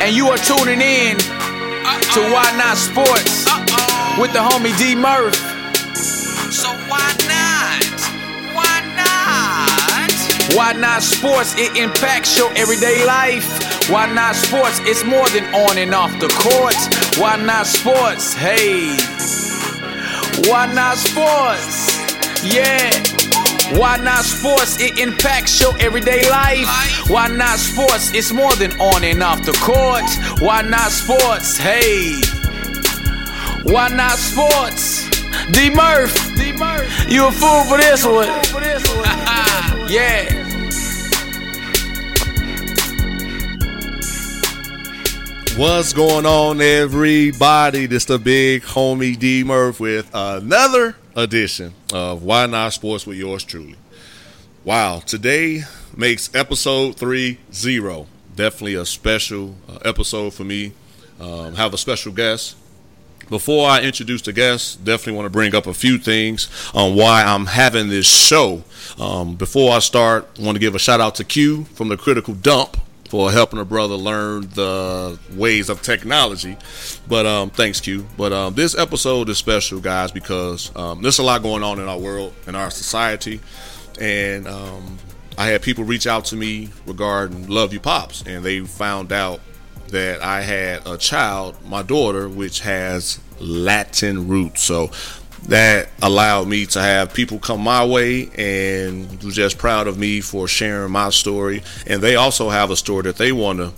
and you are tuning in to Why Not Sports with the homie D Murph. So why not? Why not? Why Not Sports? It impacts your everyday life. Why Not Sports? It's more than on and off the court. Why Not Sports? Hey. Why Not Sports? Yeah. Why not sports? It impacts your everyday life. Why not sports? It's more than on and off the court. Why not sports? Hey. Why not sports? D Murph. You a fool for this one. yeah. What's going on, everybody? This the big homie D Murph with another edition of Why Not Sports with yours truly. Wow, today makes episode three zero. Definitely a special uh, episode for me. Um, have a special guest. Before I introduce the guest, definitely want to bring up a few things on why I'm having this show. Um, before I start, I want to give a shout out to Q from the Critical Dump for helping a brother learn the ways of technology. But um, thanks, Q. But um, this episode is special, guys, because um, there's a lot going on in our world, in our society, and um, I had people reach out to me regarding Love You Pops, and they found out that I had a child, my daughter, which has Latin roots. So that allowed me to have people come my way and just proud of me for sharing my story. And they also have a story that they want to,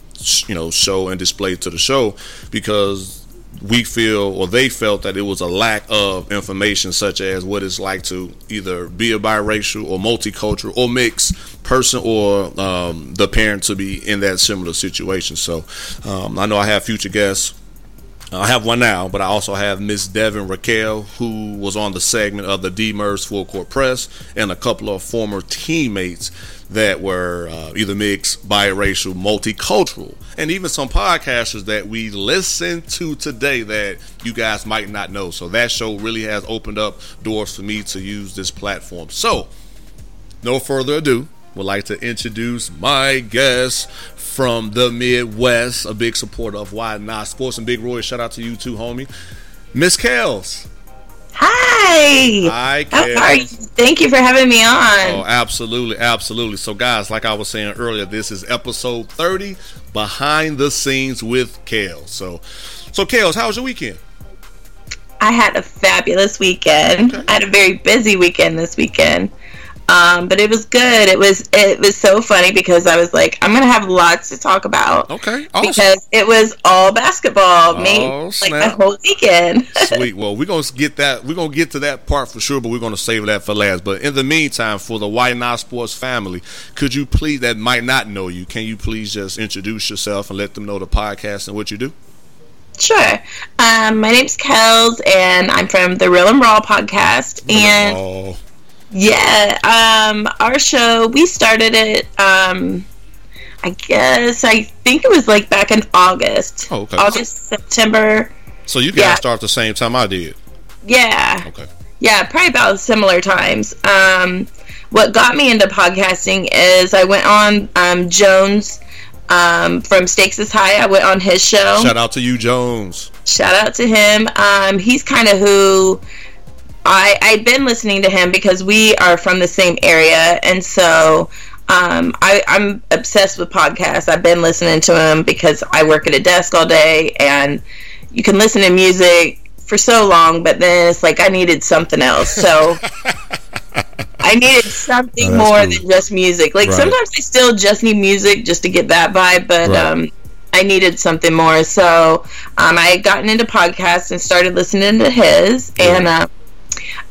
you know, show and display to the show because we feel or they felt that it was a lack of information such as what it's like to either be a biracial or multicultural or mixed person or um, the parent to be in that similar situation so um, i know i have future guests I have one now, but I also have Miss Devin Raquel, who was on the segment of the D Murph's Full Court Press, and a couple of former teammates that were uh, either mixed, biracial, multicultural, and even some podcasters that we listen to today that you guys might not know. So that show really has opened up doors for me to use this platform. So, no further ado, would like to introduce my guest from the Midwest, a big supporter of Why Not Sports. And Big Roy, shout out to you too, homie. Miss Kels. Hi. Hi, How are you? Thank you for having me on. Oh, absolutely, absolutely. So, guys, like I was saying earlier, this is episode 30, Behind the Scenes with Kels. So, so Kels, how was your weekend? I had a fabulous weekend. Okay. I had a very busy weekend this weekend. Um, but it was good. It was it was so funny because I was like, I'm gonna have lots to talk about Okay, awesome. because it was all basketball, Oh, made like the whole weekend. Sweet. Well, we're gonna get that. We're gonna get to that part for sure, but we're gonna save that for last. But in the meantime, for the Why Not Sports family, could you please that might not know you? Can you please just introduce yourself and let them know the podcast and what you do? sure. Um, my name's Kels, and I'm from the Real and Raw podcast, and oh, Yeah, um, our show we started it. Um, I guess I think it was like back in August. Oh, okay. August, September. so you guys Yeah. start the same time I did. Yeah, Okay. yeah, probably about similar times. Um, what got me into podcasting is I went on um, Jones um, from Stakes is High. I went on his show. Shout out to you, Jones. Shout out to him. Um, he's kind of who I I've been listening to him because we are from the same area, and so um, I, I'm obsessed with podcasts. I've been listening to him because I work at a desk all day, and you can listen to music for so long, but then it's like I needed something else. So. I needed something Oh, more cool. than just music. Like Right. sometimes I still just need music just to get that vibe, but Right. um, I needed something more. So um, I had gotten into podcasts and started listening to his, and uh,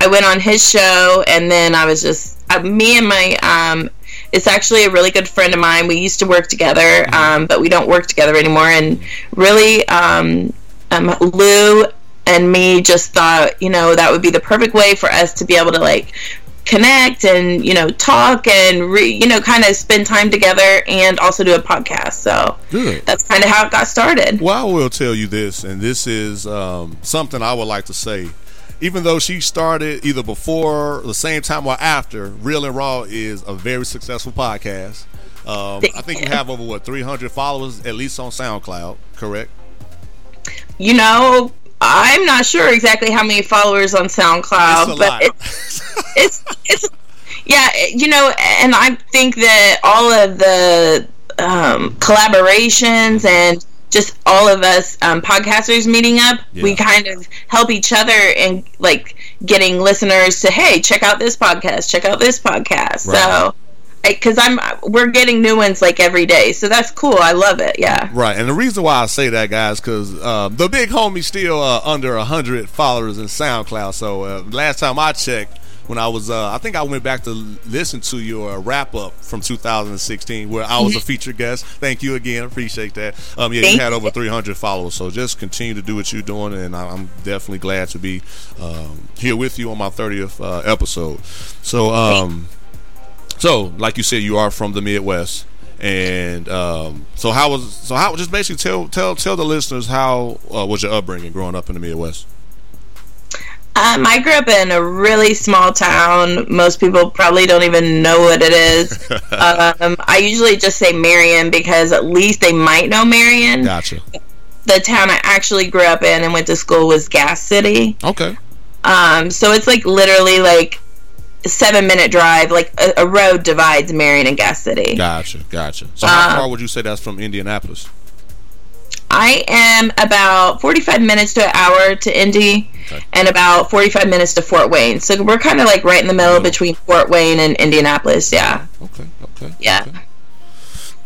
I went on his show, and then I was just uh, me and my. Um, it's actually a really good friend of mine. We used to work together, um, but we don't work together anymore. And really, um, um, Lou and me just thought, you know, that would be the perfect way for us to be able to like connect and you know talk and re- you know kind of spend time together and also do a podcast. So Good. that's kind of how it got started. Well, I will tell you this, and this is um, something I would like to say. Even though she started either before, the same time, or after, Real and Raw is a very successful podcast. Um, I think you have over what 300 followers at least on SoundCloud, correct? You know, I'm not sure exactly how many followers on SoundCloud, but it's, it's it's yeah, you know, and I think that all of the um, collaborations and just all of us um, podcasters meeting up, we kind of help each other in like getting listeners to hey, check out this podcast, check out this podcast. Right. So. Because I'm, we're getting new ones like every day, so that's cool. I love it. Yeah. Right, and the reason why I say that, guys, because uh, the big homie's still uh, under hundred followers in SoundCloud. So uh, last time I checked, when I was, uh, I think I went back to listen to your wrap up from 2016, where I was a featured guest. Thank you again, appreciate that. Um, yeah, Thank you had over 300 followers, so just continue to do what you're doing, and I- I'm definitely glad to be um, here with you on my 30th uh, episode. So, um, so like you said, you are from the Midwest. And um, so how was so how just basically tell tell tell the listeners how uh, was your upbringing growing up in the Midwest? Um, I grew up in a really small town. Most people probably don't even know what it is. um, I usually just say Marion because at least they might know Marion. Gotcha. The town I actually grew up in and went to school was Gas City. Okay. Um, so it's like literally like seven minute drive. Like a, a road divides Marion and Gas City. Gotcha. Gotcha. So how Uh, far would you say that's from Indianapolis? I am about 45 minutes to an hour to Indy Okay. and about 45 minutes to Fort Wayne. So we're kind of like right in the middle Middle. between Fort Wayne and Indianapolis. Yeah. Okay. Okay. Yeah. okay.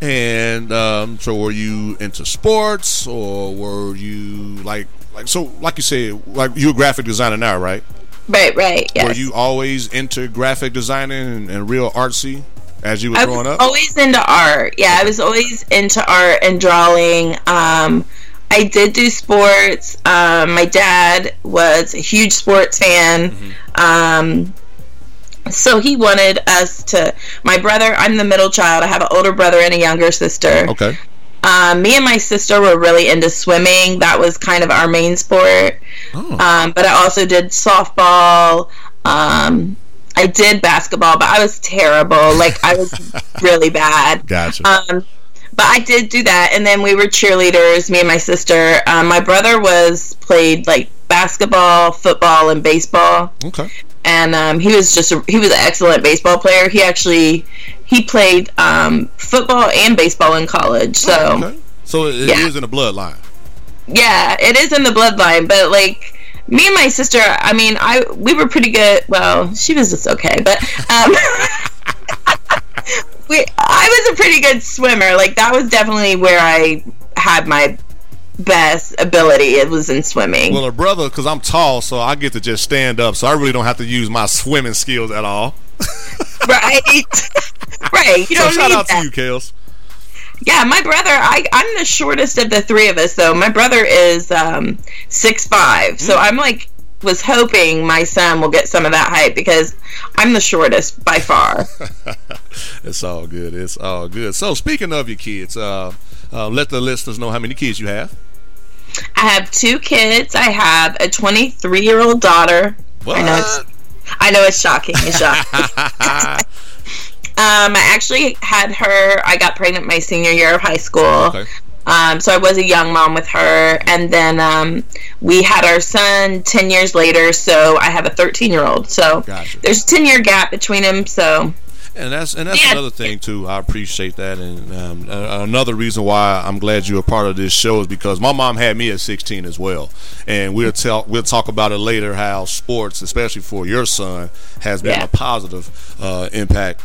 And um, so, were you into sports, or were you like like so? Like you said, like you're a graphic designer now, right? Right, right. Yes. Were you always into graphic designing and, and real artsy as you were I growing was up? always into art. Yeah, I was always into art and drawing. Um, I did do sports. Um, my dad was a huge sports fan. Mm-hmm. Um, so he wanted us to. My brother, I'm the middle child. I have an older brother and a younger sister. Okay. Um, me and my sister were really into swimming. That was kind of our main sport. Oh. Um, but I also did softball. Um, I did basketball, but I was terrible. Like I was really bad. Gotcha. Um, but I did do that, and then we were cheerleaders. Me and my sister. Um, my brother was played like basketball, football, and baseball okay. and um, he was just a, he was an excellent baseball player. He actually he played um, football and baseball in college. So Oh, Okay. So it, it Yeah. is in the bloodline. yeah, it is in the bloodline. But like me and my sister, I mean, I we were pretty good. Well, she was just okay, but um, we I was a pretty good swimmer. Like that was definitely where I had my best ability. It was in swimming. Well, a brother, because I'm tall, so I get to just stand up, so I really don't have to use my swimming skills at all. right, right. You So don't shout need out that. to you, Kels. Yeah, my brother. I I'm the shortest of the three of us, though. My brother is um six five, so I'm like was hoping my son will get some of that height because I'm the shortest by far. It's all good. It's all good. So, speaking of your kids, uh, uh, let the listeners know how many kids you have. I have two kids. I have a 23 year old daughter. What? I know it's I know it's shocking. It's shocking. Um, I actually had her. I got pregnant my senior year of high school. okay. Um, so I was a young mom with her, and then um, we had our son ten years later. So I have a thirteen year old. So Gotcha. there's a ten year gap between them. So And that's and that's Yeah. another thing too. I appreciate that, and um, another reason why I'm glad you're a part of this show is because my mom had me at 16 as well, and we'll tell we'll talk about it later how sports, especially for your son, has been Yeah. a positive uh, impact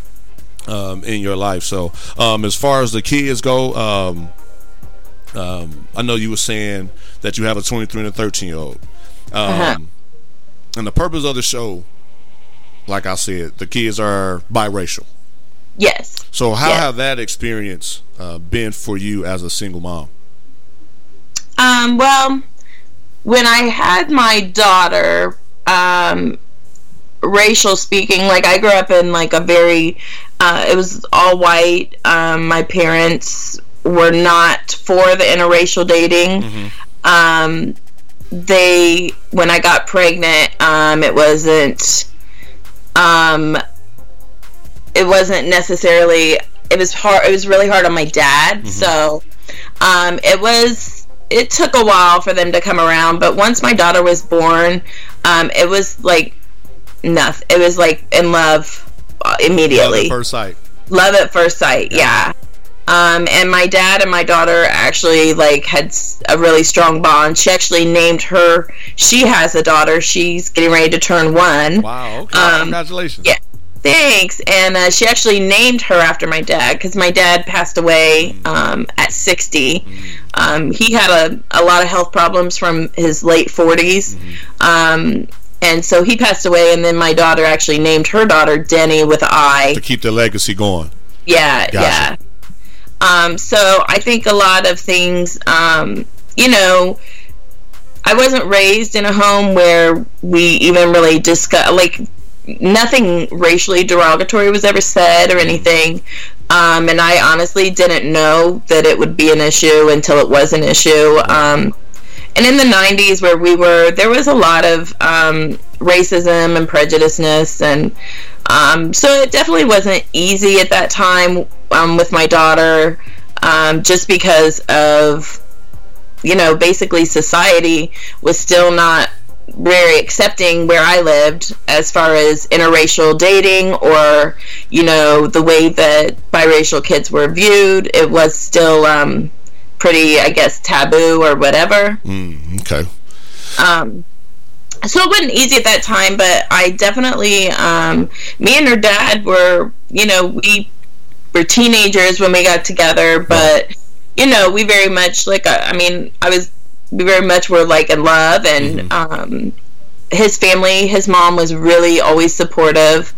um, in your life. So um, as far as the kids go, um, um, I know you were saying that you have a 23 and a 13 year old, um, Uh-huh. and the purpose of the show, like I said, the kids are biracial. yes, So how Yeah. have that experience uh, been for you as a single mom? Um, well, when I had my daughter, um, racial speaking, like I grew up in like a very, uh, it was all white. Um, my parents were not for the interracial dating. Um, they, when I got pregnant, um, it wasn't, um, it wasn't necessarily it was hard. It was really hard on my dad. So um, it was. It took a while for them to come around, but once my daughter was born, um, it was like nothing. It was like in love uh, Love immediately. at first sight. Love at first sight, yeah. Um, and my dad and my daughter actually like had a really strong bond. She actually named her. She has a daughter. She's getting ready to turn one. Wow. Okay. Um, Congratulations. yeah. Thanks. And uh, she actually named her after my dad because my dad passed away um, at 60. Um, he had a, a lot of health problems from his late 40s. Um, and so he passed away, and then my daughter actually named her daughter Denny with an I. To keep the legacy going. Yeah, Gotcha. yeah. Um, so I think a lot of things, um, you know, I wasn't raised in a home where we even really discuss, like, nothing racially derogatory was ever said or anything. Um, and I honestly didn't know that it would be an issue until it was an issue. Um, and in the 90s where we were there was a lot of um, racism and prejudiceness and um, so it definitely wasn't easy at that time um, with my daughter um, just because of you know basically society was still not very accepting where I lived as far as interracial dating or you know the way that biracial kids were viewed. It was still um, pretty I guess taboo or whatever Mm, okay. um, so it wasn't easy at that time, but I definitely, um, me and her dad were, you know, we were teenagers when we got together, but, you know, we very much, like, I, I mean, I was, we very much were, like, in love, and, um, his family, his mom was really always supportive.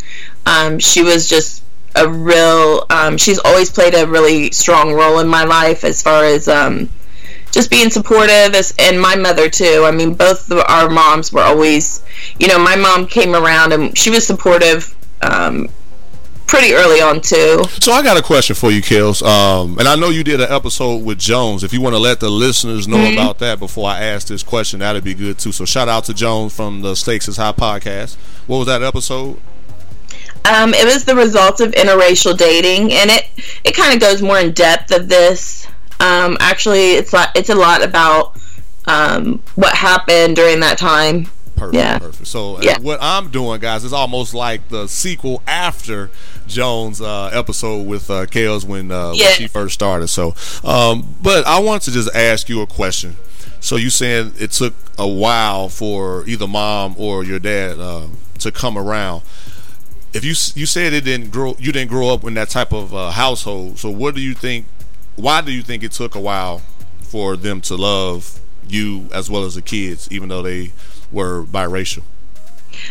Um, she was just a real, um, she's always played a really strong role in my life as far as, um, just being supportive as, and my mother too i mean both of our moms were always you know my mom came around and she was supportive um, pretty early on too So I got a question for you, kels Um, and I know you did an episode with Jones. If you want to let the listeners know Mm-hmm. about that before I ask this question, that'd be good too. So shout out to Jones from the Stakes is High podcast. What was that episode? Um, it was the results of interracial dating and it it kind of goes more in depth of this um, actually it's lot, it's a lot about um, what happened during that time Perfect, Yeah. perfect. So uh, Yeah. what I'm doing, guys, is almost like the sequel after Jones' uh, episode with uh, Kels when, uh, when she first started. So, um, but I want to just ask you a question. So you saying it took a while for either mom or your dad uh, to come around. If you you said it didn't grow, you didn't grow up in that type of uh, household. So what do you think? Why do you think it took a while for them to love you as well as the kids, even though they were biracial?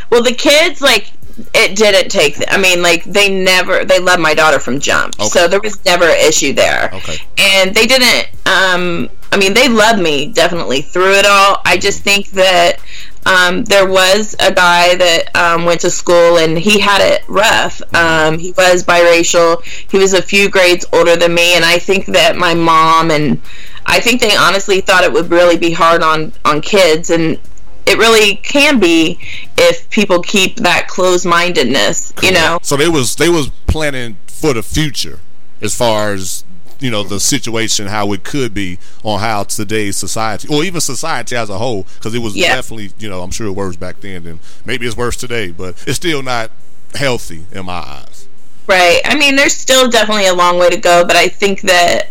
Well, the kids like it didn't take. I mean, like they never they loved my daughter from jump, Okay. so there was never an issue there. Okay. and they didn't. Um, I mean, they loved me definitely through it all. I just think that um, there was a guy that um, went to school and he had it rough. Um, he was biracial. He was a few grades older than me, and I think that my mom and I think they honestly thought it would really be hard on on kids and. It really can be if people keep that closed mindedness, you know. So they was they was planning for the future as far as you know the situation how it could be on how today's society or even society as a whole because it was Yeah. definitely you know I'm sure worse back then and maybe it's worse today but it's still not healthy in my eyes. Right. I mean, there's still definitely a long way to go, but I think that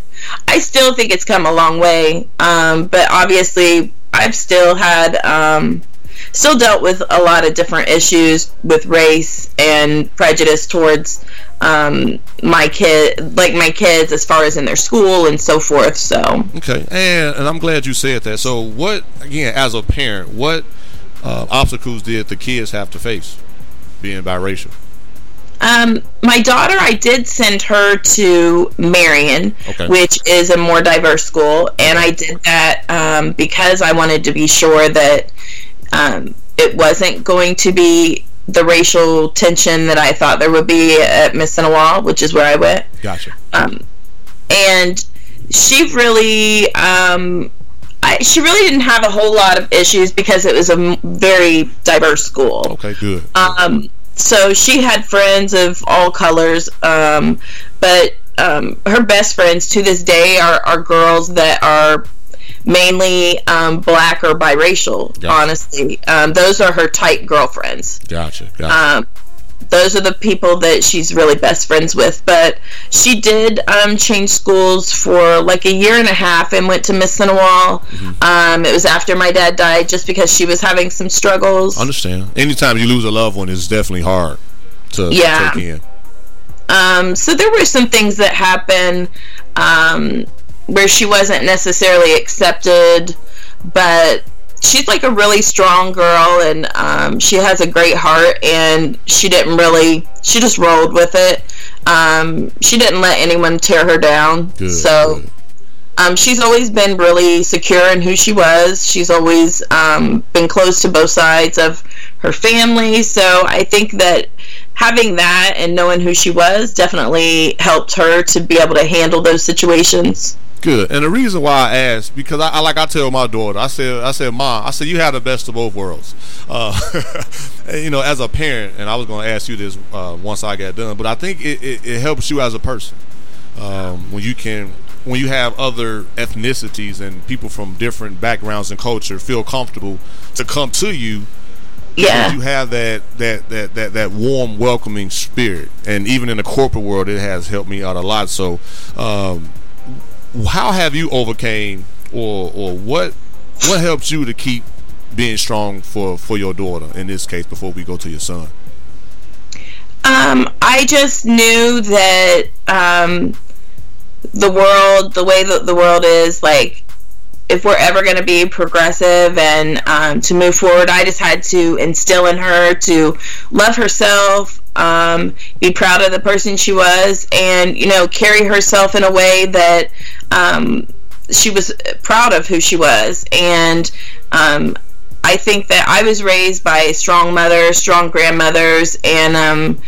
I still think it's come a long way. Um, but obviously, I've still had um, still dealt with a lot of different issues with race and prejudice towards um, my kid, like my kids, as far as in their school and so forth. So. Okay, and and I'm glad you said that. So what again as a parent, what uh, obstacles did the kids have to face being biracial? Um, my daughter, I did send her to Marion, Okay. which is a more diverse school, and I did that um, because I wanted to be sure that um, it wasn't going to be the racial tension that I thought there would be at Mississinewa, which is where I went. Gotcha. Um, and she really, um, I, she really didn't have a whole lot of issues because it was a very diverse school. Okay, good. Um, so she had friends of all colors, um, but um, her best friends to this day are, are girls that are mainly um, black or biracial. Gotcha. Honestly, um, those are her tight girlfriends. Gotcha. Gotcha. Um, those are the people that she's really best friends with. But she did um, change schools for like a year and a half and went to Mississinewa. Um, it was after my dad died, just because she was having some struggles. Understand. Anytime you lose a loved one, it's definitely hard to, to Yeah. take in. Um, so there were some things that happened um, where she wasn't necessarily accepted, but she's like a really strong girl and um, she has a great heart and she didn't really she just rolled with it um, she didn't let anyone tear her down Good. so good. um, she's always been really secure in who she was. She's always um, been close to both sides of her family. So I think that having that and knowing who she was definitely helped her to be able to handle those situations. Good. And the reason why I asked because I, I like I tell my daughter, I said, I said, Mom, I said you have the best of both worlds. Uh, and, you know, as a parent, and I was going to ask you this uh, once I got done, but I think it, it, it helps you as a person um, when you can when you have other ethnicities and people from different backgrounds and culture feel comfortable to come to you Yeah. you have that that that that that warm welcoming spirit and even in the corporate world it has helped me out a lot so um how have you overcame or or what what helps you to keep being strong for for your daughter in this case before we go to your son? Um, I just knew that um, the world, the way that the world is, like, if we're ever going to be progressive and um, to move forward, I just had to instill in her to love herself, um, be proud of the person she was, and you know, carry herself in a way that um, she was proud of who she was. And um, I think that I was raised by strong mothers, strong grandmothers, and um,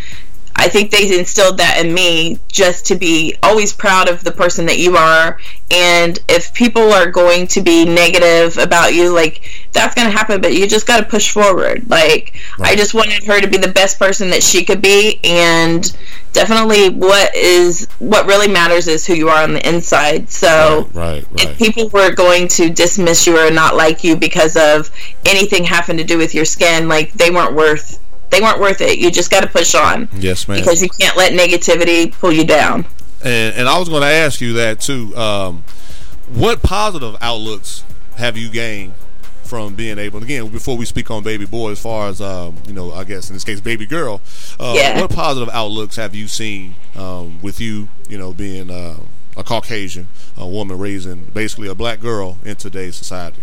I think they instilled that in me just to be always proud of the person that you are. And if people are going to be negative about you, like that's going to happen, but you just got to push forward. Like, I just wanted her to be the best person that she could be. And definitely what is, what really matters is who you are on the inside. So, right right if people were going to dismiss you or not like you because of anything having to do with your skin, like they weren't worth they weren't worth it. You just got to push on yes ma'am because you can't let negativity pull you down. And, and I was going to ask you that too. Um, what positive outlooks have you gained from being able? And again, before we speak on baby boy, as far as um, you know, I guess in this case, baby girl. Uh, Yeah. What positive outlooks have you seen um, with you? You know, being uh, a Caucasian a woman raising basically a black girl in today's society.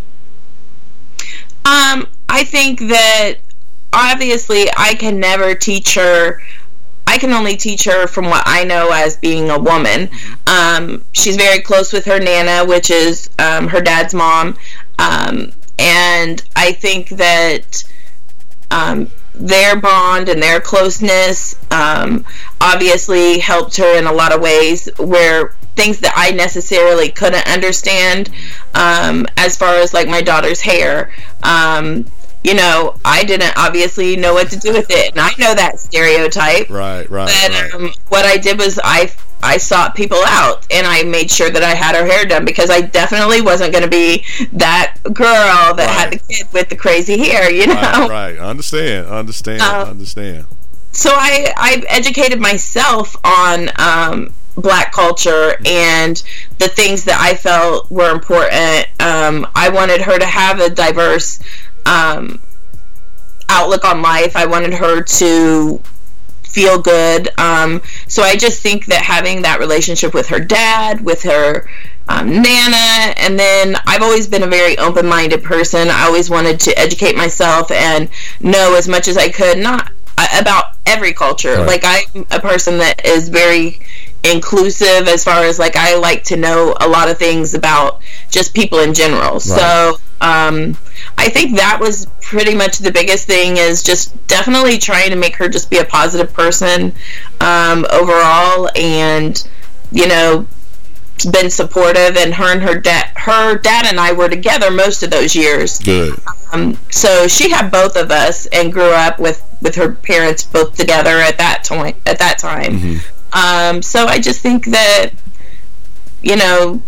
Um, I think that obviously I can never teach her. I can only teach her from what I know as being a woman. Um, she's very close with her nana, which is um, her dad's mom, um, and I think that um, their bond and their closeness um, obviously helped her in a lot of ways where things that I necessarily couldn't understand um, as far as like my daughter's hair. Um, you know, I didn't obviously know what to do with it, and I know that stereotype. Right, right, But right. um, what I did was I I sought people out and I made sure that I had her hair done because I definitely wasn't going to be that girl that had the kid with the crazy hair, you know. right, right. Understand, understand, Um, understand. So I I educated myself on um, black culture and the things that I felt were important. Um, I wanted her to have a diverse um, outlook on life. I wanted her to feel good. Um, so I just think that having that relationship with her dad, with her um, nana, and then I've always been a very open-minded person. I always wanted to educate myself and know as much as I could, not uh, about every culture. Right. Like I'm a person that is very inclusive as far as like I like to know a lot of things about just people in general. So um, I think that was pretty much the biggest thing is just definitely trying to make her just be a positive person um, overall and you know been supportive and her and her dad her dad and I were together most of those years. Good. um, so she had both of us and grew up with with her parents both together at that time at that time. Um, so I just think that, you know,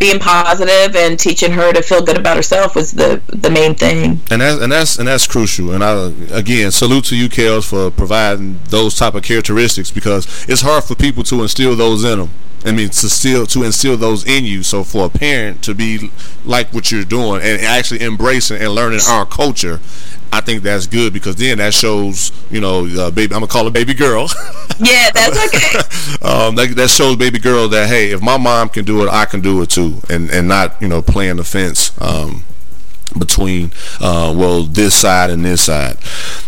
being positive and teaching her to feel good about herself was the the main thing. And that's and that's and that's crucial. And I again salute to you, Kels, for providing those type of characteristics because it's hard for people to instill those in them. I mean, to still to instill those in you. So for a parent to be like what you're doing and actually embracing and learning our culture, I think that's good because then that shows, you know, uh, baby. I'm gonna call her baby girl. Yeah, that's okay. um, that, that shows baby girl that hey, if my mom can do it, I can do it too, and and not you know playing the fence. Um, between uh, well this side and this side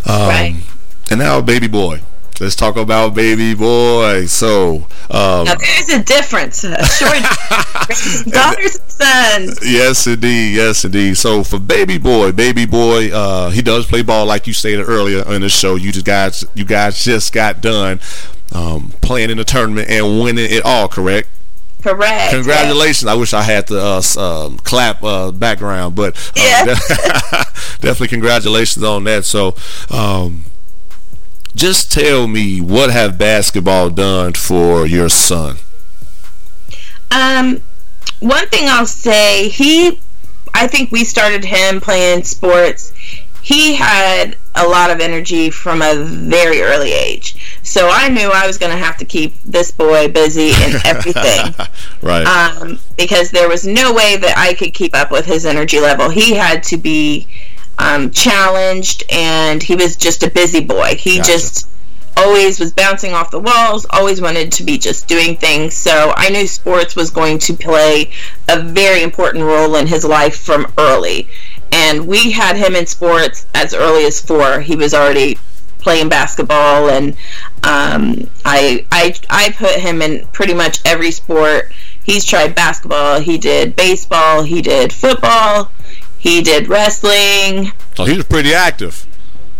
um, Right. and now baby boy let's talk about baby boy so um, Now there's a difference. A short daughters and sons. Yes, indeed. Yes, indeed. So for baby boy, baby boy, uh, he does play ball like you stated earlier in the show. You just guys, you guys just got done um, playing in the tournament and winning it all. Correct? Correct. Congratulations. I wish I had the uh, um, clap uh, background, but uh, Yeah. definitely congratulations on that. So, um, just tell me what have basketball done for your son? Um, one thing I'll say, he, I think we started him playing sports. He had a lot of energy from a very early age. So I knew I was going to have to keep this boy busy in everything. Right. um, because there was no way that I could keep up with his energy level. He had to be um, challenged, and he was just a busy boy. He Gotcha. just always was bouncing off the walls, always wanted to be just doing things. So I knew sports was going to play a very important role in his life from early. And we had him in sports as early as four. He was already playing basketball and um, I, I I put him in pretty much every sport. He's tried basketball, he did baseball, he did football, he did wrestling. so he was pretty active.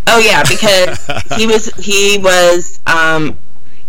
Oh yeah, because he was he was um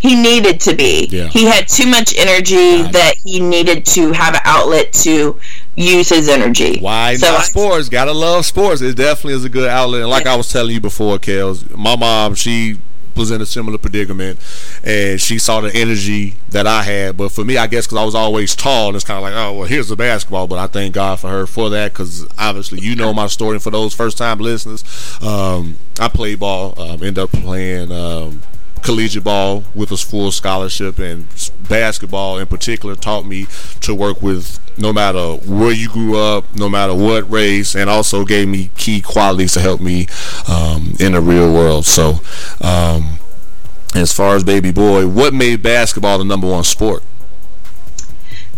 he needed to be. Yeah. He had too much energy it. that he needed to have an outlet to use his energy. Why So not sports? Gotta love sports. It definitely is a good outlet. And like I was telling you before, Kels, my mom, she was in a similar predicament, and she saw the energy that I had. But for me, I guess because I was always tall, and it's kind of like, oh well, here's the basketball. But I thank God for her for that, because obviously you know my story. And for those first time listeners, um, I played ball, um, ended up playing. Um, collegiate ball with a full scholarship and basketball in particular taught me to work with no matter where you grew up no matter what race and also gave me key qualities to help me um, in the real world so um, as far as baby boy what made basketball the number one sport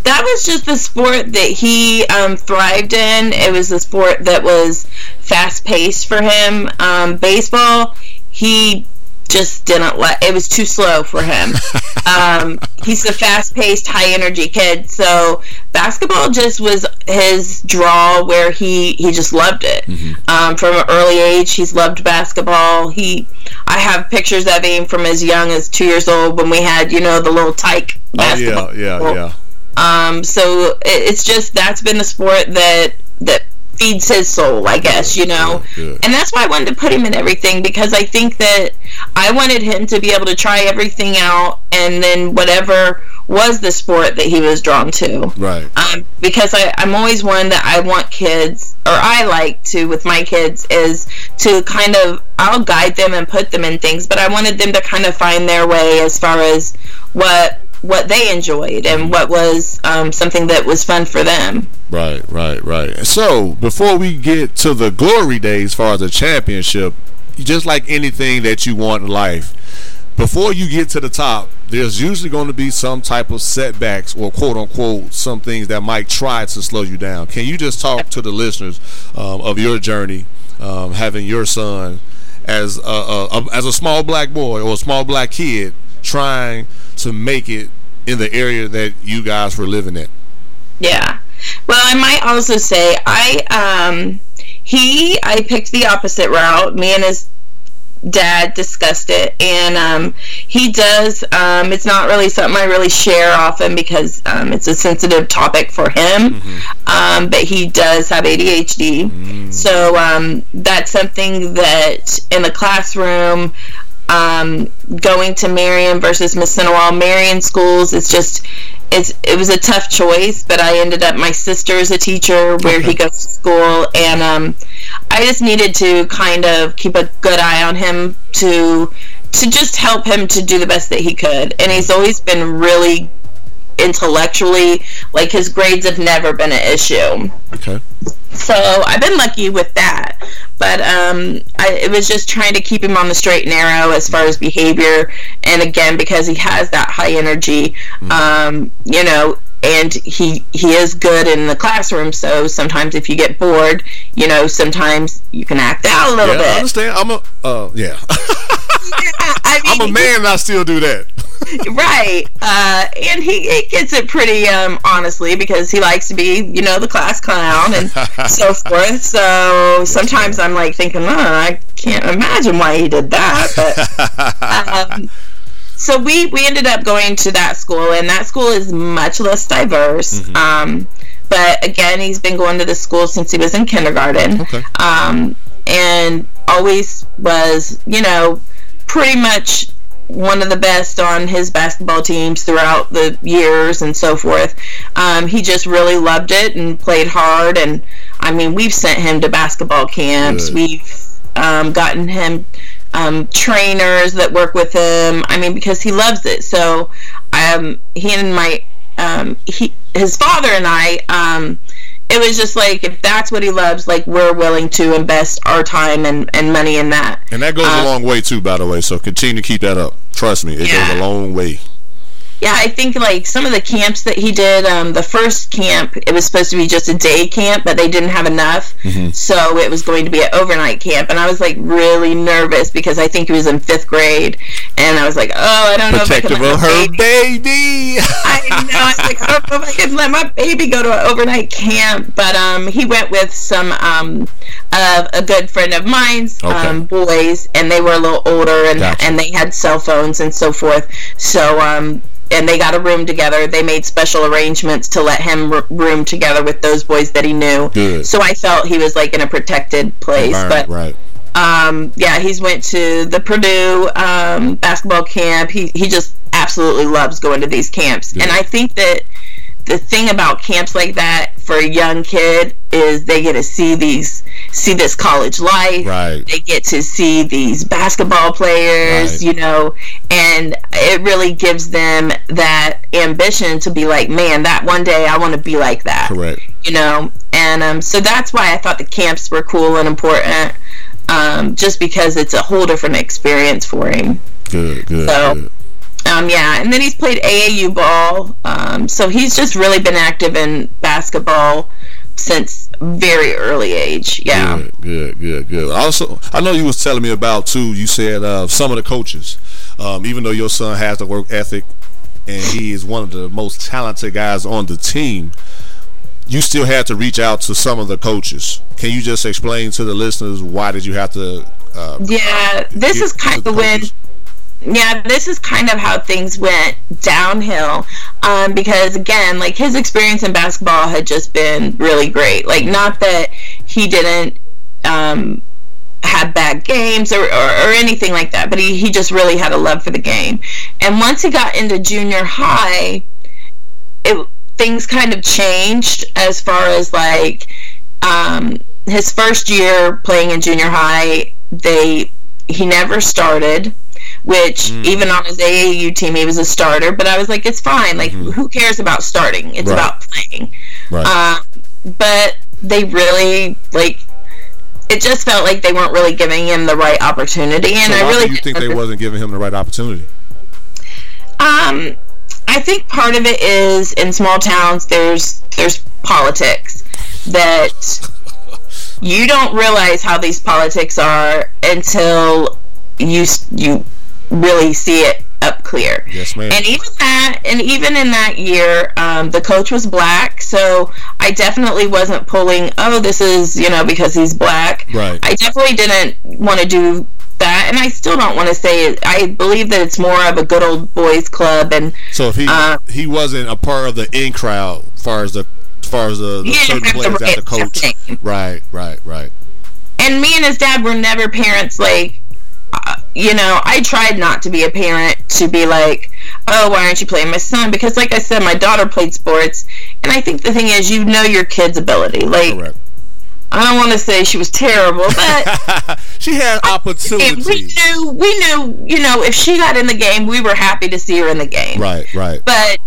that was just the sport that he um, thrived in. It was a sport that was fast paced for him. Um, baseball, he just didn't let it was too slow for him. um, he's a fast paced, high energy kid. So basketball just was his draw where he, he just loved it. Um, from an early age, he's loved basketball. He I have pictures of him from as young as two years old when we had, you know, the little tyke oh basketball. yeah yeah yeah Um, so it, it's just that's been the sport that that feeds his soul, I guess, you know. Good, good. And that's why I wanted to put him in everything because I think that I wanted him to be able to try everything out, and then whatever was the sport that he was drawn to. right Um, because I, I'm always one that I want kids, or I like to with my kids, is to kind of I'll guide them and put them in things, but I wanted them to kind of find their way as far as what what they enjoyed and what was um, something that was fun for them. Right, right, right. So before we get to the glory days, as far as the championship, just like anything that you want in life, before you get to the top, there's usually going to be some type of setbacks or quote unquote some things that might try to slow you down. Can you just talk to the listeners um, of your journey, um, having your son as a, a, a as a small black boy or a small black kid trying to make it in the area that you guys were living in? Yeah. Well, I might also say I um he I picked the opposite route. Me and his dad discussed it and um he does um it's not really something I really share often because um it's a sensitive topic for him. Um but he does have ADHD. So um that's something that in the classroom um, going to Marion versus Miss Mississinewa. Marion schools, it's just, it's it was a tough choice, but I ended up, my sister is a teacher where he goes to school, and um, I just needed to kind of keep a good eye on him to to just help him to do the best that he could. And he's always been really intellectually like his grades have never been an issue Okay. so i've been lucky with that but um I, it was just trying to keep him on the straight and narrow as far as behavior. And again because he has that high energy um you know and he he is good in the classroom so sometimes if you get bored you know sometimes you can act out a little Yeah, I understand. I'm a uh, yeah. I I'm a man and I still do that. right uh, and he, he gets it pretty um, honestly because he likes to be you know the class clown and so forth so sometimes i'm like thinking oh, i can't imagine why he did that but um, so we we ended up going to that school and that school is much less diverse um, but again he's been going to the school since he was in kindergarten Okay. um, and always was, you know, pretty much one of the best on his basketball teams throughout the years and so forth. Um, he just really loved it and played hard. And I mean, we've sent him to basketball camps. Good. We've um, gotten him um, trainers that work with him. I mean, because he loves it. So um, he and my um, he his father and I. Um, it was just like if that's what he loves, like we're willing to invest our time and, and money in that. And that goes a Uh, long way too, by the way. So continue to keep that up. Trust me, it Yeah. goes a long way. Yeah, I think like some of the camps that he did, um, the first camp, it was supposed to be just a day camp, but they didn't have enough. So it was going to be an overnight camp. And I was like really nervous because I think he was in fifth grade. And I was like, oh, I don't know if I can let my her baby baby. I know. I was like, I don't know if I can let my baby go to an overnight camp. But um, he went with some um, uh, a good friend of mine's Okay. um, boys, and they were a little older, and Gotcha. and they had cell phones and so forth. So um. And they got a room together. They made special arrangements to let him room together with those boys that he knew. Good. So I felt he was like in a protected place. Right, but right. um, yeah, he's went to the Purdue um, basketball camp. He he just absolutely loves going to these camps, and I think that the thing about camps like that for a young kid is they get to see these see this college life. Right. They get to see these basketball players, Right. you know, and it really gives them that ambition to be like, man, that one day I want to be like that Correct. you know and um, so that's why i thought the camps were cool and important um, just because it's a whole different experience for him Good, good, So- good. Um, yeah and then he's played aau ball um, so he's just really been active in basketball since very early age yeah Good, good, good, good. Also, I know you was telling me about too. You said uh, some of the coaches, um, even though your son has the work ethic and he is one of the most talented guys on the team, you still had to reach out to some of the coaches. Can you just explain to the listeners why did you have to? Uh, yeah this is kind of when? Yeah, this is kind of how things went downhill. Um, because again, like his experience in basketball had just been really great. Like, not that he didn't um, have bad games or, or, or anything like that, but he, he just really had a love for the game. And once he got into junior high, it things kind of changed as far as like um, his first year playing in junior high. They he never started which Mm. even on his AAU team he was a starter. But I was like, it's fine. Like, who cares about starting? It's Mm-hmm. Right. about playing. right. Um, but they really like. It just felt like they weren't really giving him the right opportunity, and so I really you think they wasn't giving him the right opportunity? um, I think part of it is in small towns there's there's politics that you don't realize how these politics are until you you really see it up clear. Yes, ma'am. And even that, and even in that year, um, the coach was black, so I definitely wasn't pulling. Oh, this is you know because he's black. Right. I definitely didn't want to do that, and I still don't want to say it. I believe that it's more of a good old boys club, and So if he Uh, he wasn't a part of the in crowd, as far as the as far as the, the certain players right the coach, right, right, right. and me and his dad were never parents like you know, I tried not to be a parent to be like, oh, why aren't you playing my son? Because, like I said, my daughter played sports, and I think the thing is, you know your kid's ability. Like, Correct. I don't want to say she was terrible, but she had opportunity. we knew, we knew, you know, if she got in the game, we were happy to see her in the game. Right, right. But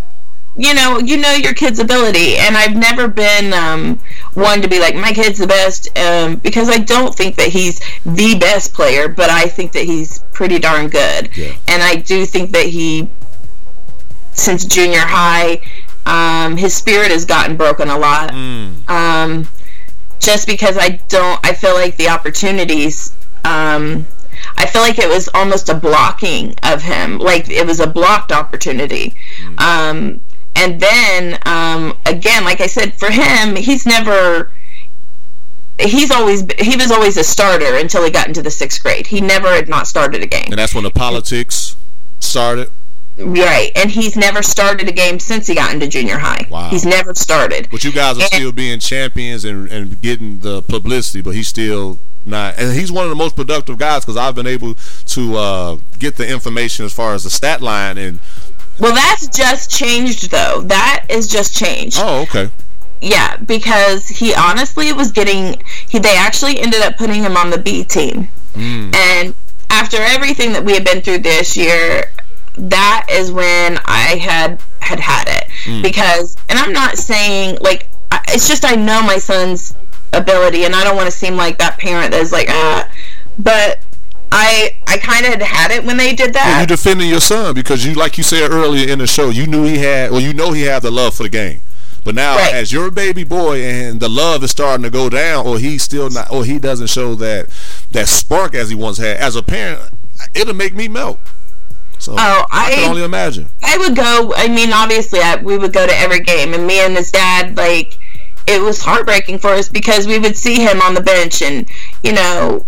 you know, you know your kid's ability, and I've never been um, one to be like my kid's the best um, because I don't think that he's the best player, but I think that he's pretty darn good, Yeah. and I do think that he, since junior high, um, his spirit has gotten broken a lot. Mm. Um, just because I don't, I feel like the opportunities. Um, I feel like it was almost a blocking of him. Like it was a blocked opportunity. Um, and then um, again, like I said, for him, he's never. He's always he was always a starter until he got into the sixth grade. He never had not started a game. And that's when the politics started. Right, and he's never started a game since he got into junior high. Wow. He's never started. But you guys are And- still being champions and, and getting the publicity, but he's still not. And he's one of the most productive guys because I've been able to uh, get the information as far as the stat line. And Well, that's just changed though. That is just changed. oh, okay, Yeah, because he honestly was getting he they actually ended up putting him on the B team. And after everything that we had been through this year, that is when I had had had it. Because and I'm not saying like I- it's just I know my son's ability and I don't want to seem like that parent that's like ah but I I kind of had had it when they did that. Well, you defending your son because you, like you said earlier in the show, you knew he had, well, you know he had the love for the game. But now, Right. as your baby boy, and the love is starting to go down, or he's still not, or he doesn't show that that spark as he once had. As a parent, it'll make me melt. So Oh, I can only imagine. I would go. I mean, obviously, I, we would go to every game, and me and his dad, like, it was heartbreaking for us because we would see him on the bench, and you know,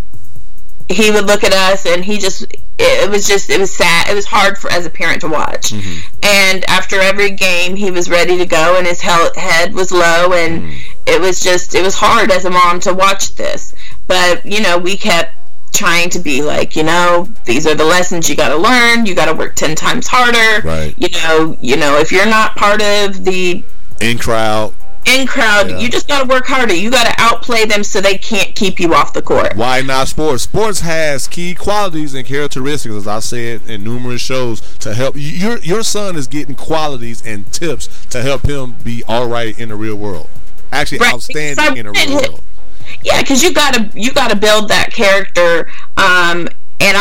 he would look at us, and he just, it, was just, it was sad. It was hard for as a parent to watch. Mm-hmm. And after every game, he was ready to go, and his he- head was low, and mm-hmm. it was just, it was hard as a mom to watch this. But you know, we kept trying to be like, you know, these are the lessons you got to learn. You got to work 10 times harder. Right. You know, you know, if you're not part of the In crowd, in crowd, Yeah. you just got to work harder. You got to outplay them so they can't keep you off the court. Why not sports? Sports has key qualities and characteristics, as I said in numerous shows, to help your your son is getting qualities and tips to help him be all right in the real world. Actually, Right, outstanding in the real world. Yeah, because you got to you got to build that character. Um,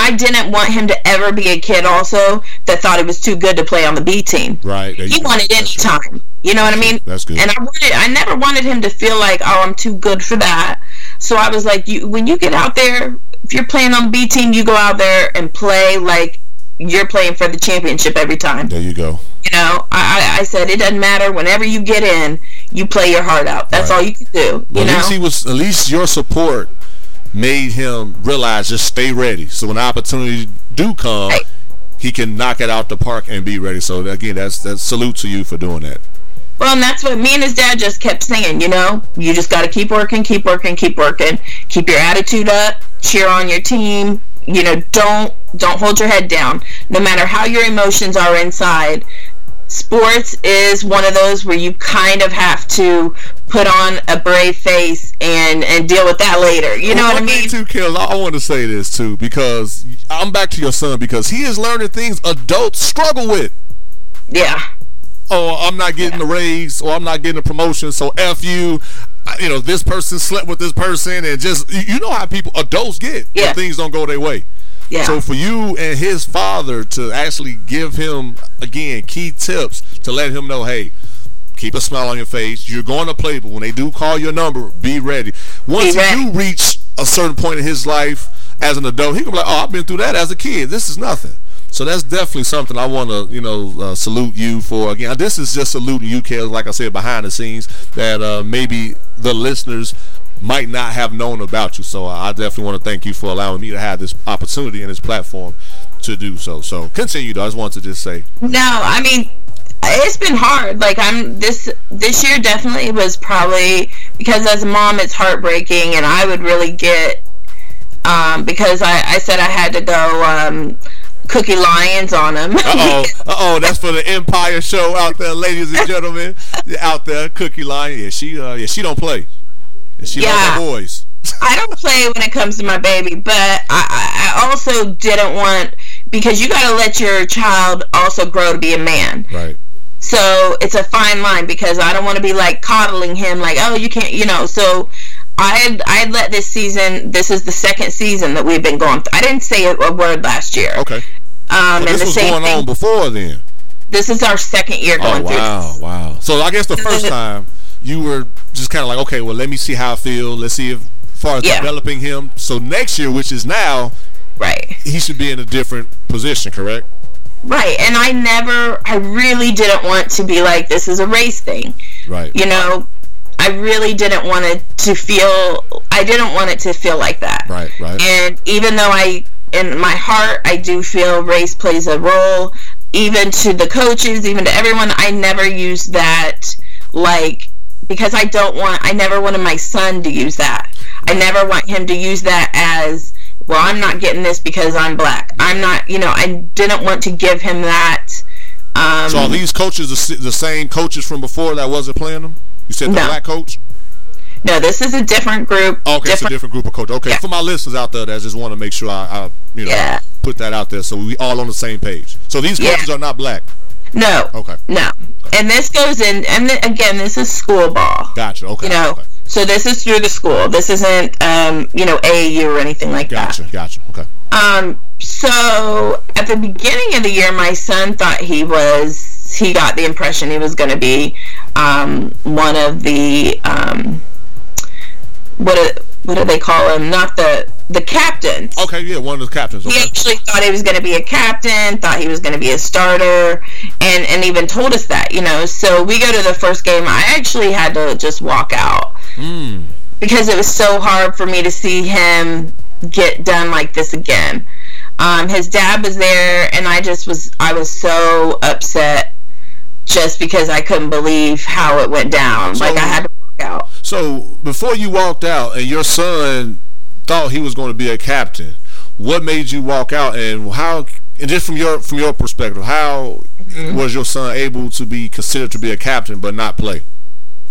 I didn't want him to ever be a kid also that thought he was too good to play on the B team. Right. you He go. wanted any time. You know what I mean? That's good. And I wanted, I never wanted him to feel like, oh, I'm too good for that. So I was like, you, when you get out there, if you're playing on the B team, you go out there and play like you're playing for the championship every time. There you go. You know, I, I, I said it doesn't matter. Whenever you get in, you play your heart out. That's Right. all you can do. Well, You at know. least he was. At least your support made him realize just stay ready. So when opportunities do come, he can knock it out the park and be ready. So again, that's that's salute to you for doing that. Well, and that's what me and his dad just kept saying, you know, you just got to keep working, keep working, keep working, keep your attitude up, cheer on your team, you know, don't don't hold your head down. No matter how your emotions are inside, sports is one of those where you kind of have to put on a brave face and and deal with that later. You know Well, what I mean? Too, Kelly, I want to say this too because I'm back to your son because he is learning things adults struggle with. Yeah. oh, I'm not getting the raise or I'm not getting a promotion, so F you. You know, this person slept with this person and just, you- you know how people, adults get Yeah. when things don't go their way. Yeah. So for you and his father to actually give him, again, key tips to let him know, hey, keep a smile on your face. You're going to play, but when they do call your number, be ready. Once Be ready. you reach a certain point in his life as an adult, he can be like, oh, I've been through that as a kid. This is nothing. So that's definitely something I want to, you know, uh, salute you for. Again, this is just saluting you, Kelly, like I said, behind the scenes, that uh, maybe the listeners might not have known about you. So I definitely want to thank you for allowing me to have this opportunity and this platform to do so. So continue, though. I just wanted to just say, No, I mean it's been hard. Like I'm this this year definitely was probably because as a mom it's heartbreaking and I would really get um, because I, I said I had to go um, Cookie Lyons on him. Uh oh, uh oh, that's for the Empire show out there, ladies and gentlemen, out there. Cookie Lyon, yeah, she, uh, yeah, she don't play, and she Yeah. don't boys. I don't play when it comes to my baby, but I, I, I also didn't want because you got to let your child also grow to be a man. Right. So it's a fine line because I don't want to be like coddling him, like, oh, you can't, you know. So I had I had let this season. This is the second season that we've been going. Through. I didn't say a, a word last year. Okay. Um, So and this the was same going thing. on before then. This is our second year Oh going through. wow, wow. So I guess the first time you were just kind of like, okay, well, let me see how I feel. Let's see if, as far as Yeah. developing him. So next year, which is now, Right. he should be in a different position, correct? Right. And I never, I really didn't want to be like, this is a race thing. Right. You know, I really didn't want it to feel, I didn't want it to feel like that. Right. Right. And even though I, in my heart, I do feel race plays a role, even to the coaches, even to everyone, I never use that like, because I don't want, I never wanted my son to use that. I never want him to use that as, well, I'm not getting this because I'm black. I'm not, you know, I didn't want to give him that. Um, so are these coaches the, the same coaches from before that wasn't playing them? You said the No. black coach? no, this is a different group. Okay, it's a different group of coaches. Okay, Yeah. for my listeners out there that just want to make sure I, I you know, Yeah. put that out there so we all on the same page. So these Yeah. coaches are not black. No. Okay. No. And this goes in, and th- again, this is school ball. Gotcha. Okay. You know, Okay. So this is through the school. This isn't, um, you know, AAU or anything like that. Gotcha. Gotcha. Okay. Um, so at the beginning of the year, my son thought he was, he got the impression he was going to be um, one of the, um, what do, what do they call him? Not the the captains. Okay. Yeah, one of the captains. He actually thought he was going to be a captain, thought he was going to be a starter, and and even told us that, you know. So we go to the first game. I actually had to just walk out Mm. because it was so hard for me to see him get done like this again. Um, his dad was there, and I just was I was so upset just because I couldn't believe how it went down. So- like I had to walk out. So before you walked out and your son thought he was going to be a captain, what made you walk out and how? And just from your from your perspective, how Mm-hmm. was your son able to be considered to be a captain but not play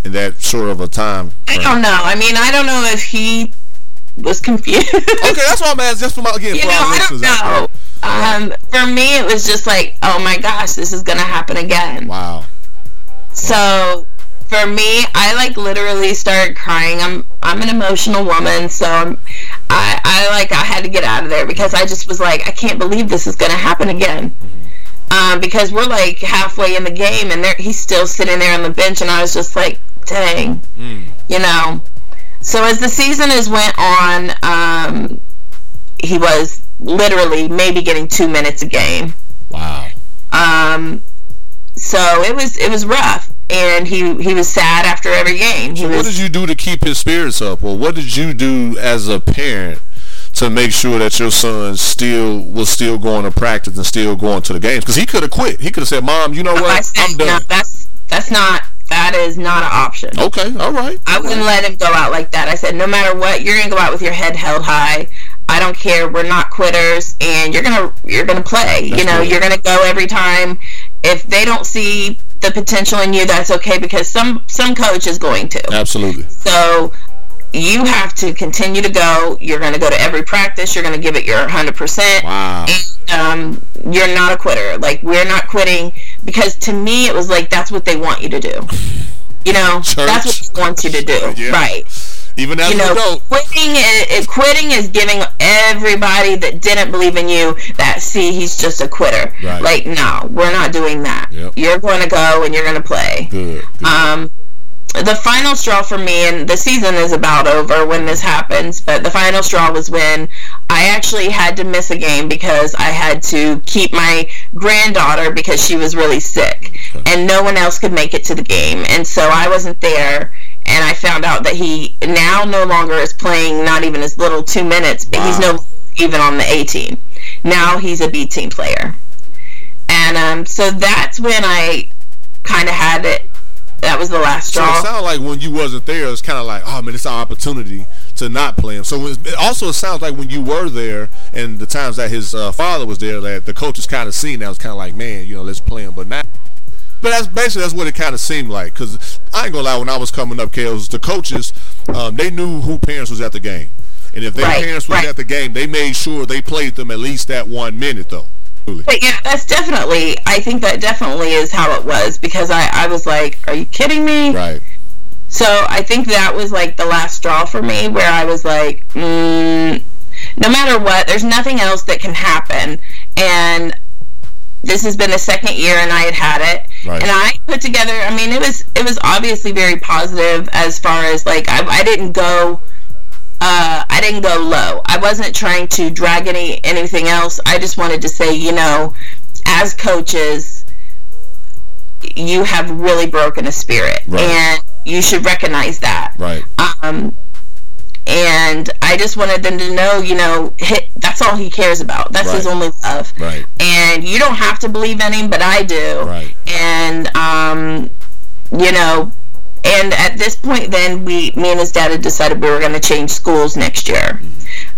in that sort of a time? I don't know. I mean, I don't know if he was confused. Okay, that's why I'm asking. Just for my again you for know, I don't know. Um, for me, it was just like, oh my gosh, this is gonna happen again. Wow. So for me, I like literally started crying. I'm I'm an emotional woman, so I'm, I I like I had to get out of there because I just was like, I can't believe this is gonna happen again. Um, because we're like halfway in the game and he's still sitting there on the bench, and I was just like, dang, Mm. you know. So as the season has went on, um, he was literally maybe getting two minutes a game. Wow. Um, so it was it was rough, and he he was sad after every game. He So what did you do to keep his spirits up, or what did you do as a parent to make sure that your son still was still going to practice and still going to the games? Because he could have quit. He could have said, "Mom, you know what? said I'm no. done." That's that's not that is not an option. Okay, all right. I wouldn't let him go out like that. I said no matter what, you're gonna go out with your head held high. I don't care. We're not quitters, and you're gonna you're gonna play. That's you know, good. you're gonna go every time. If they don't see the potential in you, that's okay because some some coach is going to. Absolutely. So you have to continue to go. You're going to go to every practice. You're going to give it your 100%. Wow. And um, you're not a quitter. Like, we're not quitting because to me, it was like, that's what they want you to do. You know, Church. that's what they want you to do. Yeah. Right. Even as You an know, adult. quitting is, quitting is giving everybody that didn't believe in you that, see, he's just a quitter. Right. Like, no, we're not doing that. Yep. You're going to go and you're going to play. Good. good. Um, the final straw for me, and the season is about over when this happens, but the final straw was when I actually had to miss a game because I had to keep my granddaughter because she was really sick, and no one else could make it to the game, and so I wasn't there. And I found out that he now no longer is playing, not even his little two minutes, but he's Wow. no even on the A team. Now he's a B team player, and um, so that's when I kind of had it. That was the last so it sounded like when you wasn't there, it's kind of like, oh man, it's our opportunity to not play him. So it also sounds like when you were there and the times that his uh, father was there, that the coaches kind of seen that was kind of like, man, you know, let's play him. But now, but that's basically that's what it kind of seemed like. Because I ain't gonna lie, when I was coming up, Kels, the coaches, um, they knew who parents was at the game, and if their Right, parents was right. at the game, they made sure they played them at least that one minute though. But yeah, that's definitely. I think that definitely is how it was because I, I was like, "Are you kidding me?" Right. So I think that was like the last straw for me, where I was like, mm, no matter what, there's nothing else that can happen, and this has been the second year, and I had had it, Right. and I put together. I mean, it was it was obviously very positive as far as like I, I didn't go. Uh, I didn't go low. I wasn't trying to drag any anything else. I just wanted to say, you know, as coaches, you have really broken a spirit, Right. and you should recognize that. Right. Um, and I just wanted them to know, you know, hi that's all he cares about. That's his only love. Right. And you don't have to believe in him, but I do. Right. And um, you know, and at this point, then we, me and his dad had decided we were going to change schools next year,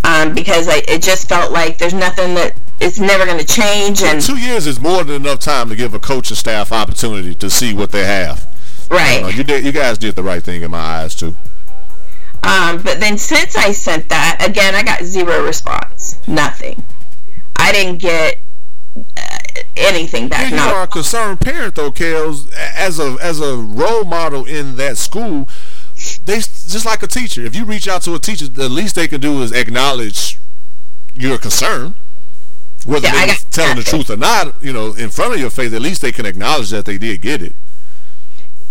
um, because I, it just felt like there's nothing that it's never going to change, and Two years is more than enough time to give a coach and staff opportunity to see what they have. right. You did. You guys did the right thing in my eyes too. Um, but then since I sent that, again, I got zero response. Nothing. I didn't get anything back. you No. are a concerned parent though, Kels. As a as a role model in that school, they just like a teacher. If you reach out to a teacher, the least they can do is acknowledge your concern. Whether Yeah, they're telling the truth or not, you know, in front of your face, at least they can acknowledge that they did get it.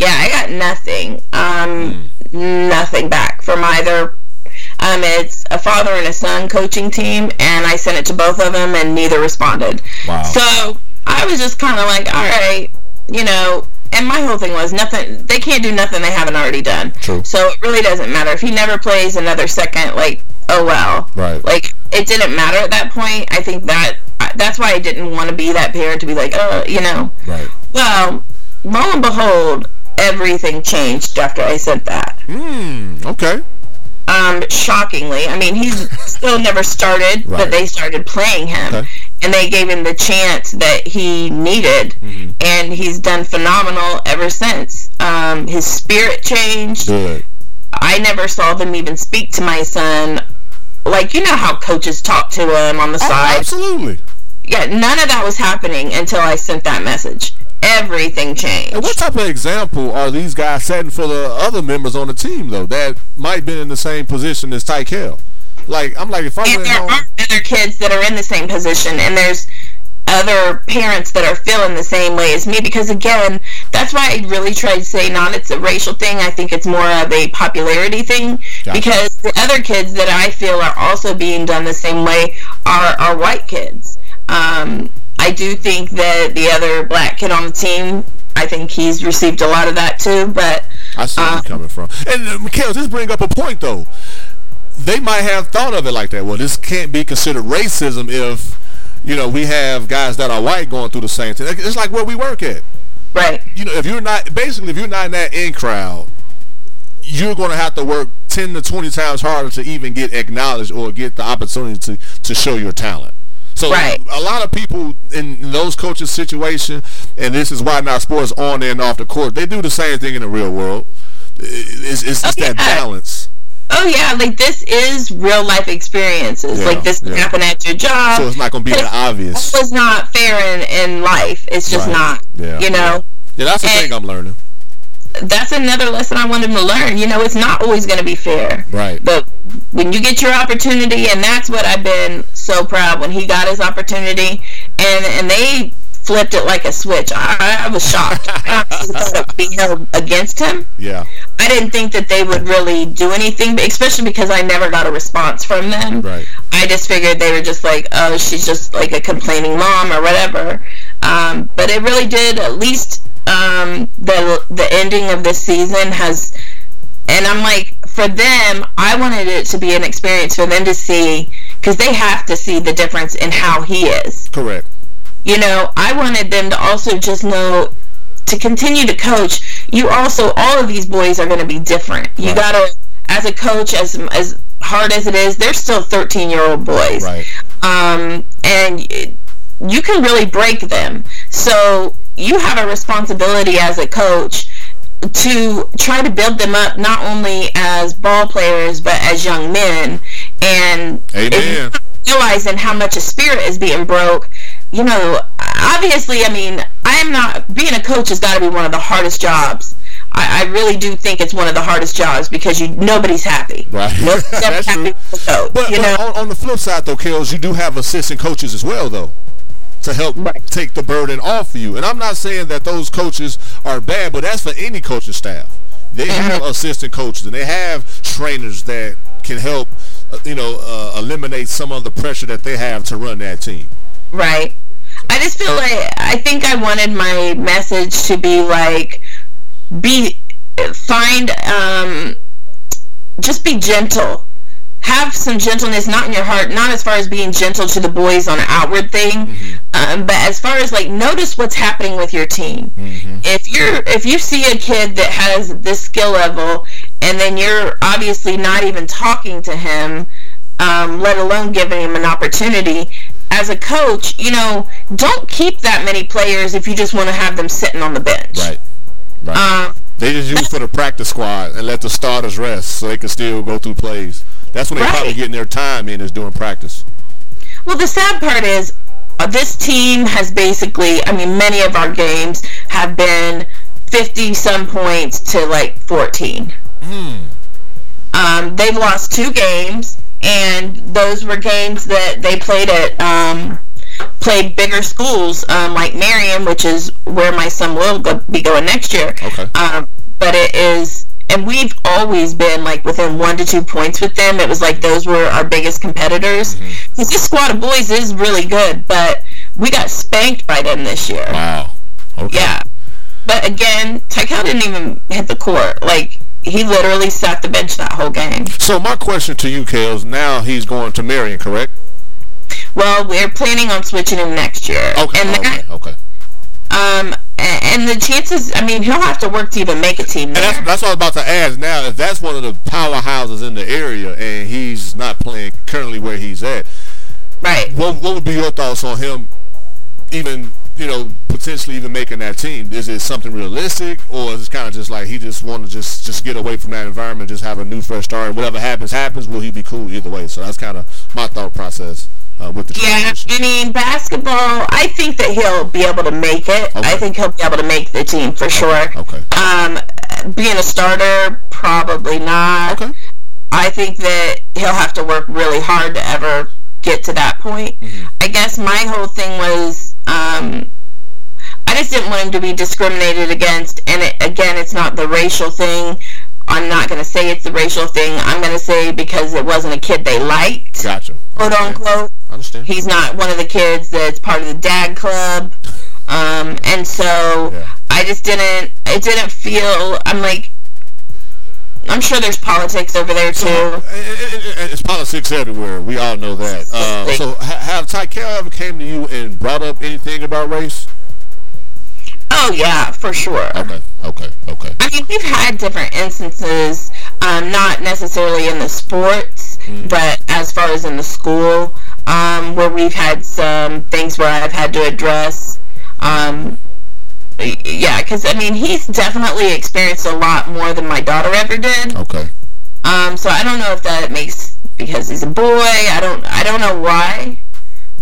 Yeah, I got nothing. Um, nothing back from either. Um, it's a father and a son coaching team, and I sent it to both of them, and neither responded. Wow. So I was just kind of like, all right, you know. And my whole thing was nothing. They can't do nothing they haven't already done. True. So it really doesn't matter if he never plays another second. Like, oh well. Right. Like it didn't matter at that point. I think that that's why I didn't want to be that parent to be like, oh, you know. Right. Well, lo and behold, everything changed after I said that. Hmm. Okay. Um, shockingly, I mean, he's still never started, Right. but they started playing him, Okay. and they gave him the chance that he needed, Mm-hmm. and he's done phenomenal ever since. Um, his spirit changed. Good. I never saw them even speak to my son. Like you know how coaches talk to him on the Oh, side. absolutely. Yeah, none of that was happening until I sent that message. Everything changed. And what type of example are these guys setting for the other members on the team though that might been in the same position as Tykel? Like I'm like if I and there home, are other kids that are in the same position, and there's other parents that are feeling the same way as me. Because again, that's why I really try to say not it's a racial thing. I think it's more of a popularity thing. Gotcha. Because the other kids that I feel are also being done the same way are are white kids. Um, I do think that the other black kid on the team. I think he's received a lot of that too, but I see where uh, you're coming from. And uh, Mikhail, this bring up a point though. They might have thought of it like that. Well, this can't be considered racism if you know we have guys that are white going through the same thing. It's like where we work at. right, you know, if you're not basically if you're not in that in crowd, you're going to have to work ten to twenty times harder to even get acknowledged or get the opportunity to to show your talent. So Right. a lot of people in those coaches' situation, and this is why not sports on and off the court, they do the same thing in the real world. It's, it's, it's Oh, that yeah. balance. Oh yeah, like this is real life experiences. Yeah, like this yeah. happen at your job. So it's not going to be that obvious. It's not fair in, in life. It's just Right. not. Yeah, You know, Yeah, that's the And- thing I'm learning. that's another lesson I want to learn. You know, it's not always going to be fair. Right. But when you get your opportunity, and that's what I've been so proud when he got his opportunity, and and they flipped it like a switch. I, I was shocked. I thought it would be held against him. Yeah. I didn't think that they would really do anything, especially because I never got a response from them. Right. I just figured they were just like, oh, she's just like a complaining mom or whatever. Um, but it really did. At least um, the the ending of this season has, and I'm like, for them, I wanted it to be an experience for them to see because they have to see the difference in how he is Correct. you know, I wanted them to also just know to continue to coach. You also, all of these boys are going to be different. You Right. gotta, as a coach, as as hard as it is, they're still 13 year old boys. Right. Um, and you can really break them. So you have a responsibility as a coach to try to build them up not only as ball players but as young men and Amen. realizing how much a spirit is being broke you know obviously i mean i am not being a coach has got to be one of the hardest jobs I, I really do think it's one of the hardest jobs because you nobody's happy. Right. Nobody's That's happy true. coach, But, you but know? on, on the flip side, though, Kels, you do have assistant coaches as well, though, to help Right. take the burden off of you. And I'm not saying that those coaches are bad, but that's for any coaching staff. They Mm-hmm. have assistant coaches and they have trainers that can help, you know, uh, eliminate some of the pressure that they have to run that team. Right. I just feel like I think I wanted my message to be like be find um just be gentle. Have some gentleness, not in your heart, not as far as being gentle to the boys on an outward thing, um, but as far as like notice what's happening with your team. If you're if you see a kid that has this skill level, and then you're obviously not even talking to him, um, let alone giving him an opportunity. As a coach, you know, don't keep that many players if you just want to have them sitting on the bench. Right. Right. Um, they just use for the practice squad and let the starters rest so they can still go through plays. That's when they're Right. probably getting their time in is doing practice. Well, the sad part is uh, this team has basically, I mean, many of our games have been 50 some points to like 14. Um, they've lost two games, and those were games that they played at um, played bigger schools um, like Marion, which is where my son will go, be going next year. Okay. Um, but it is, and we've always been like within one to two points with them. It was like those were our biggest competitors. Because this squad of boys is really good, but we got spanked by them this year. Wow. Okay. Yeah. But again, Tykel didn't even hit the court. Like, he literally sat the bench that whole game. So my question to you, Kels, now he's going to Marion, correct? Well, we're planning on switching him next year. Okay. And okay. that, okay. um, and the chances, I mean, he'll have to work to even make a team And that's, that's what I was about to ask. Now, if that's one of the powerhouses in the area and he's not playing currently where he's at, Right. what what would be your thoughts on him even you know potentially even making that team is it something realistic or is it kind of just like he just want to just just get away from that environment just have a new fresh start and whatever happens happens will he be cool either way so that's kind of my thought process uh, with the Yeah, transition. I mean, basketball, I think that he'll be able to make it. Okay. I think he'll be able to make the team for sure. okay Um, being a starter, probably not. okay I think that he'll have to work really hard to ever get to that point. Mm-hmm. I guess my whole thing was um, I just didn't want him to be discriminated against. And it, again, it's not the racial thing. I'm not going to say it's the racial thing. I'm going to say because it wasn't a kid they liked, gotcha quote Understand. unquote. understand He's not one of the kids that's part of the dad club. Um, and so Yeah. I just didn't, it didn't feel, I'm like, I'm sure there's politics over there too. And- and- and It's politics everywhere. We all know that. Uh, so, ha- have Tykel ever came to you and brought up anything about race? Oh yeah, for sure. Okay, okay, okay. I mean, we've had different instances, um, not necessarily in the sports, but as far as in the school, um, where we've had some things where I've had to address. Um, yeah, because I mean, he's definitely experienced a lot more than my daughter ever did. Okay. Um, so I don't know if that makes because he's a boy. I don't. I don't know why.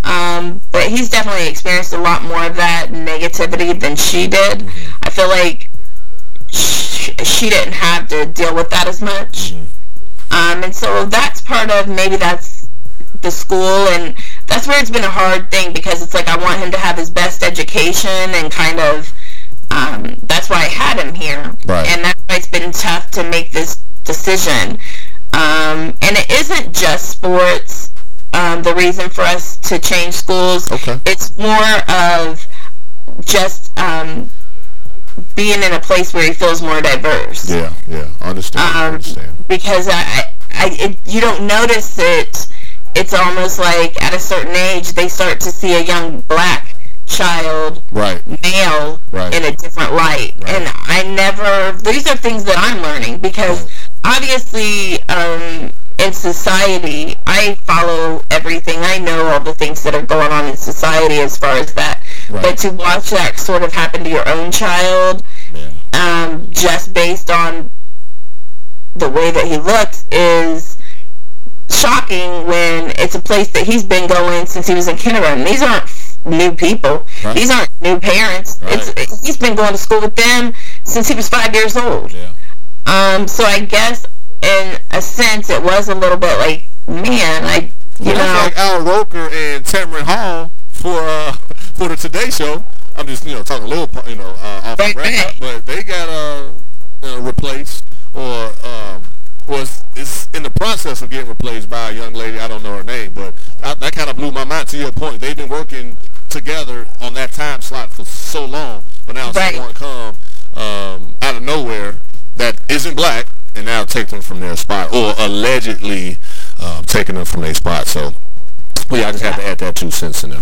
Um, but he's definitely experienced a lot more of that negativity than she did. I feel like she, she didn't have to deal with that as much. Um, and so that's part of maybe that's the school and that's where it's been a hard thing because it's like I want him to have his best education and kind of um, that's why I had him here. Right. And that's why it's been tough to make this decision. Um, and it isn't just sports. Um, the reason for us to change schools. Okay. It's more of just um, being in a place where he feels more diverse Yeah, yeah. Understand. um, understand. because I, I it, you don't notice it. It's almost like at a certain age they start to see a young black child, Right. male, Right. in a different light. Right. And I never. These are things that I'm learning because obviously, um, in society, I follow everything. I know all the things that are going on in society as far as that. But to watch that sort of happen to your own child, Yeah. um, just based on the way that he looks, is shocking when it's a place that he's been going since he was in kindergarten. These aren't new people. Right. These aren't new parents. Right. It's, he's been going to school with them since he was five years old. Yeah. Um, so I guess in a sense it was a little bit like, man, I, you Well, know, like Al Roker and Tamron Hall for uh, for the Today Show. I'm just you know talking a little you know uh, off Right, record, right. but they got uh, uh, replaced or um, was is in the process of getting replaced by a young lady. I don't know her name, but I, that kind of blew my mind. To your point, they've been working together on that time slot for so long, but now Right. someone come um, out of nowhere that isn't black and now take them from their spot or allegedly um, taking them from their spot. So, well, yeah, I just have to add that two cents in there.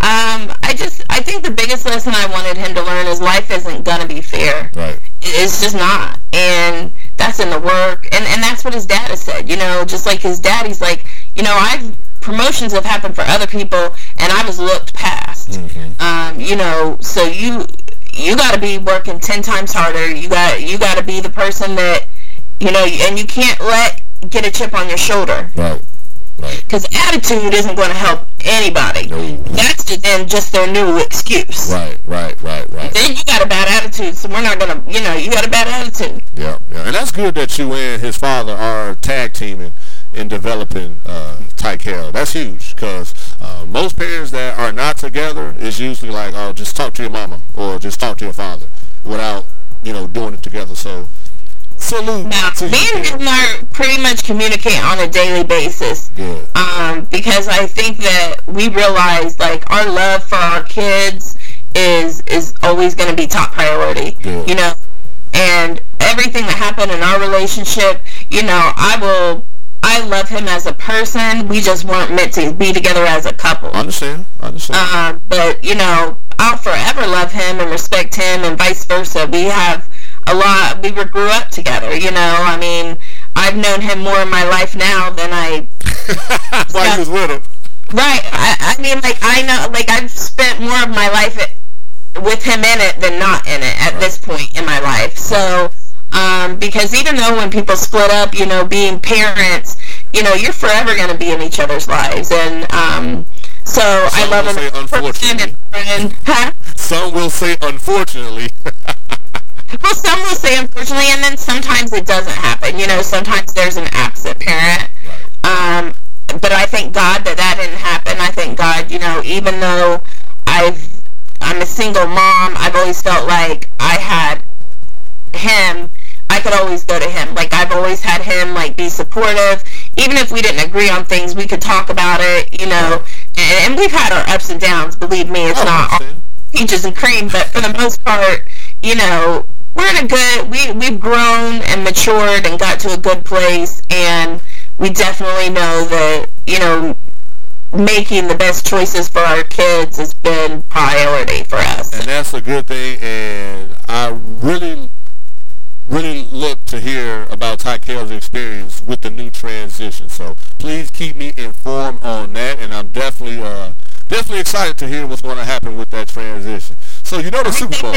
um, I just, I think the biggest lesson I wanted him to learn is life isn't gonna be fair. Right. It's just not. And that's in the work. And, and that's what his dad has said. You know, just like his daddy's like, you know, I've, promotions have happened for other people and I was looked past. Um, you know, so you, you gotta be working 10 times harder. You got, you gotta be the person that, you know, and you can't let, get a chip on your shoulder. Right. Right. Because attitude isn't going to help anybody. No. That's just, then just their new excuse. Right. Right. Right. Right. Then you got a bad attitude, so we're not going to, you know, you got a bad attitude. Yeah. Yeah. And that's good that you and his father are tag teaming in developing uh, Tykel. That's huge because uh, most parents that are not together is usually like, oh, just talk to your mama or just talk to your father without, you know, doing it together. So, salute Now, to me you. and him are pretty much communicate on a daily basis. Good. Um, because I think that we realize, like, our love for our kids is is always going to be top priority. Good. You know, and everything that happened in our relationship, you know, I will. I love him as a person. We just weren't meant to be together as a couple. I understand. I understand. Um, but you know, I'll forever love him and respect him, and vice versa. We have a lot. We were grew up together. You know, I mean, I've known him more in my life now than I. While you was with him. Right. I, I mean, like I know, like I've spent more of my life it, with him in it than not in it at this point in my life. So. Um, because even though when people split up, you know, being parents, you know, you're forever going to be in each other's lives, and um, so I love will him say Unfortunately, friend, huh? Some will say, unfortunately. Well, some will say unfortunately, and then sometimes it doesn't happen. You know, sometimes there's an absent parent. Um, but I thank God that that didn't happen. I thank God, you know, even though I've I'm a single mom, I've always felt like I had him. I could always go to him. Like I've always had him like be supportive. Even if we didn't agree on things, we could talk about it. You know, and, and we've had our ups and downs. Believe me, it's Oh, not all peaches and cream, but for the most part, you know, we're in a good, we, we've grown and matured and got to a good place, and we definitely know that, you know, making the best choices for our kids has been priority for us. and that's a good thing. And I really, really look to hear about Tykel's experience with the new transition. So please keep me informed on that. And I'm definitely, uh, definitely excited to hear what's going to happen with that transition. So you know the Super Bowl.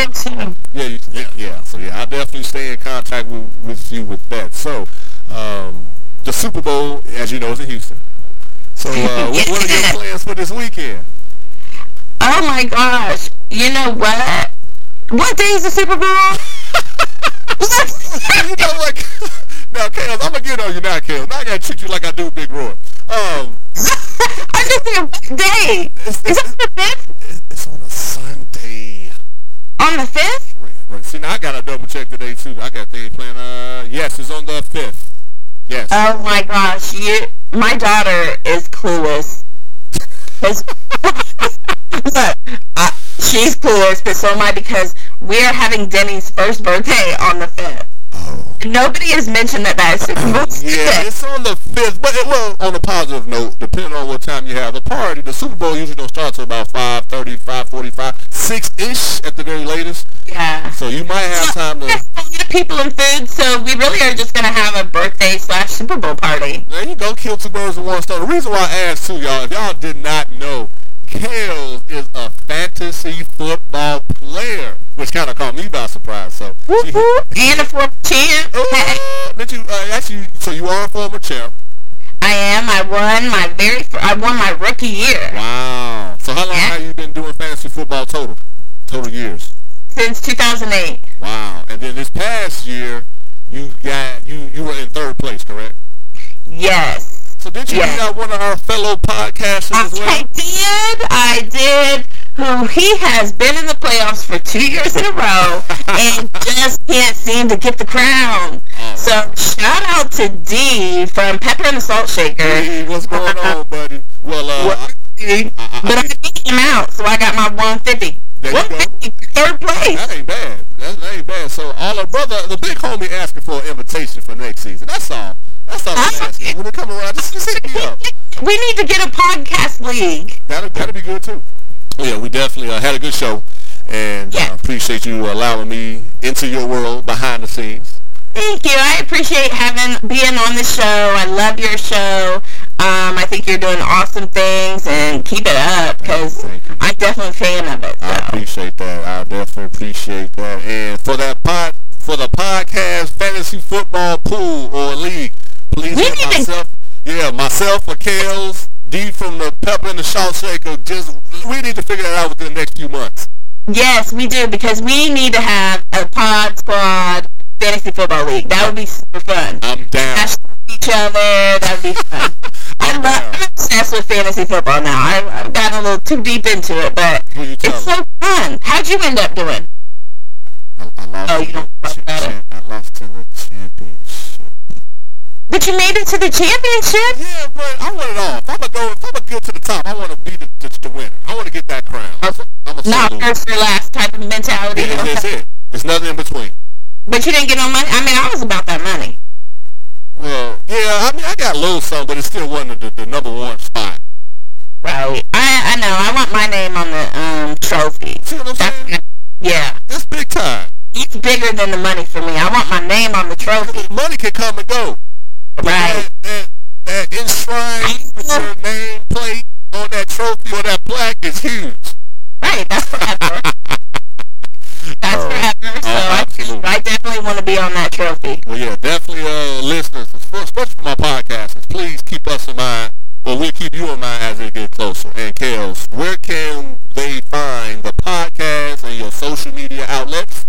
Yeah, you- yeah, yeah. So yeah, I definitely stay in contact with, with you with that. So um, the Super Bowl, as you know, is in Houston. So uh, what, what are your plans for this weekend? Oh my gosh. You know what? What day is the Super Bowl? you know, like, now, Kels, I'm gonna get on you now, Kels. Now I gotta treat you like I do Big Roy. Um, I just said what day? it's, Is it's, that the 5th? on the 5th? Right, right. See, now I got to double check today, too. I got things planned. Uh, yes, it's on the 5th. Yes. Oh, my gosh. You, my daughter is clueless. Look, she's clueless, but so am I because we're having Denny's first birthday on the 5th. Nobody has mentioned that that is Super Bowl Yeah, it's on the fifth. But uh, it, well, on a positive note, depending on what time you have the party, the Super Bowl usually don't start till about 5.30, 5.45, 6-ish at the very latest. Yeah. So you might have time to... There's a lot of people and food, so we really are just gonna have a birthday slash Super Bowl party. There you go, kill two birds with one stone. The reason why I asked too, y'all, if y'all did not know, Kels is a fantasy football player, which kind of caught me by surprise. So, Whoop she- whoop. And a former champ. Hey, did you uh, actually? So you are a former champ. I am. I won my very. Fir- I won my rookie year Wow. So how long Yeah. have you been doing fantasy football total? Total years. since 2008. Wow. And then this past year, you got you you were in third place, correct? Yes. So did you Yeah. beat one of our fellow podcasters as well? I did. I did. Who he has been in the playoffs for two years in a row and just can't seem to get the crown. Oh. So shout out to D from Pepper and the Salt Shaker. Hey, what's going on, buddy? Well, uh, Well, I- I- but I beat him out, so I got my 150. There 150, third place. That ain't bad. That, that ain't bad. So all the brother, the big homie asking for an invitation for next season. That's all. That's all I'm asking. When they come around, just, just hit me up. We need to get a podcast league. That'll, that'll be good too. Yeah, we definitely uh, had a good show. And Yeah. uh, appreciate you allowing me into your world behind the scenes. Thank you. I appreciate having being on the show. I love your show. I think you're doing awesome things, and keep it up because you. I'm definitely a fan of it. I appreciate that. I definitely appreciate that. And for that pod, for the podcast fantasy football pool or league, please We to- myself. Yeah, myself or Kels, D from the Pepper and the Salt Shaker. Just we need to figure that out within the next few months. Yes, we do because we need to have a pod squad fantasy football league. That would be super fun. I'm down. Smash each other. That would be fun. Down. I'm obsessed with fantasy football now. I've, I've gotten a little too deep into it, but it's so fun. How'd you end up doing? I, I lost. Oh, you don't the talk about cha- I lost to the championship. But you made it to the championship. Yeah, but I want it all. If I'm gonna go, if I'm gonna get to the top, I want to be the, the, the winner. I want to get that crown. I'm a Not first or last type of mentality. Yeah, that's it. There's nothing in between. But you didn't get no money. I mean, I was about that money. Well, yeah, I mean, I got a little something, but it still wasn't the, the number one spot. Right. I I know. I want my name on the um trophy. See what I'm That's saying? yeah. That's big time. It's bigger than the money for me. I want my name on the trophy. Money can come and go. Right. That, that, that enshrined your name plate on that trophy or that plaque is huge. Right. That's forever. want to be on that trophy. Well, yeah, definitely, uh, listeners, especially for my podcasters, please keep us in mind. Well, we'll keep you in mind as we get closer. And Kels, where can they find the podcast and your social media outlets?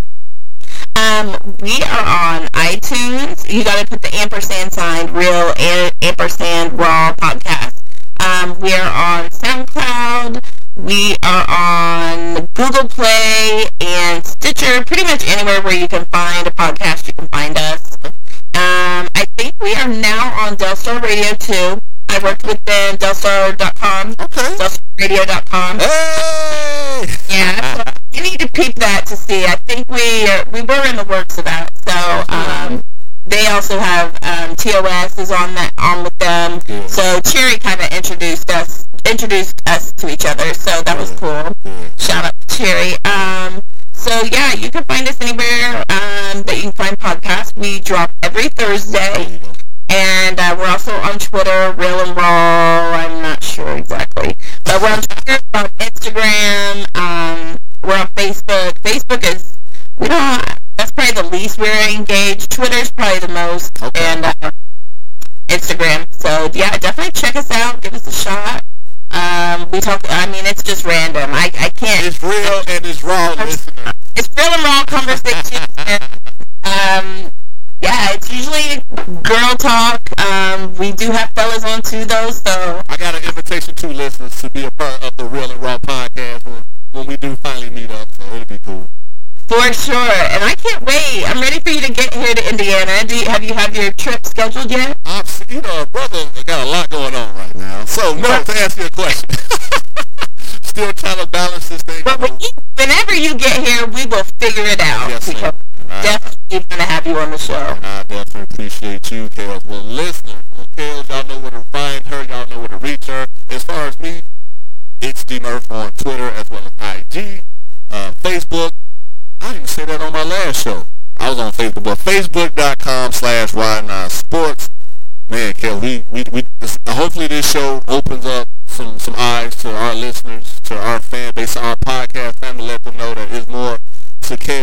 Um, we are on iTunes. You got to put the ampersand sign, real ampersand raw podcast. Um, we are on SoundCloud. We are on Google Play and Stitcher. Pretty much anywhere where you can find a podcast, you can find us. Um, I think we are now on Delstar Radio too. I worked with them, Delstar.com, Okay. DelstarRadio.com. Hey! Yeah, so you need to peep that to see. I think we are, we were in the works of that. So um, they also have um, TOS is on that on with them. Good. So Cherry kind of introduced us introduced us to each other. So that was cool. Shout out to Cherry. Um, so yeah, you can find us anywhere um, that you can find podcasts. We drop every Thursday. And uh, we're also on Twitter, Real and Raw.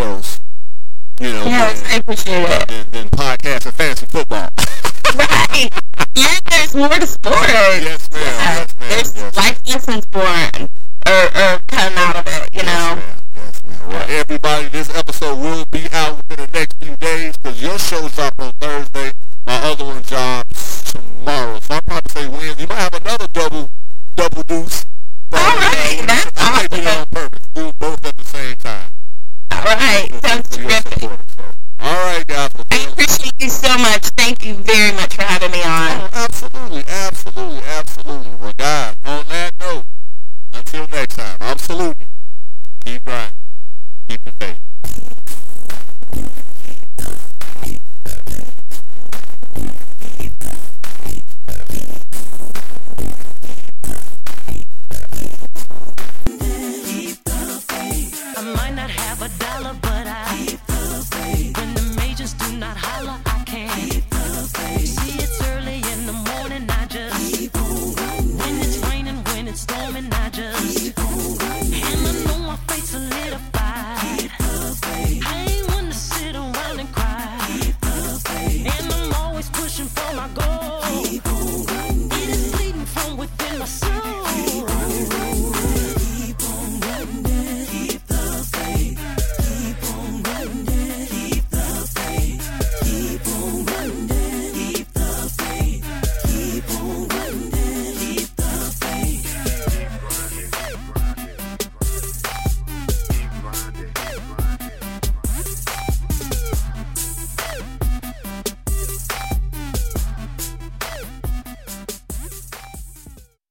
sales, you know, yeah, than, than, than podcasts and fantasy football. right. Yeah, there's more to sports. Yes, ma'am. Yeah. Yes, ma'am. There's yes, life lessons born or, or come out of it, you yes, know. Ma'am. Yes. Well, everybody, this episode will be out within the next few days because your show's up on Thursday. My other one, John.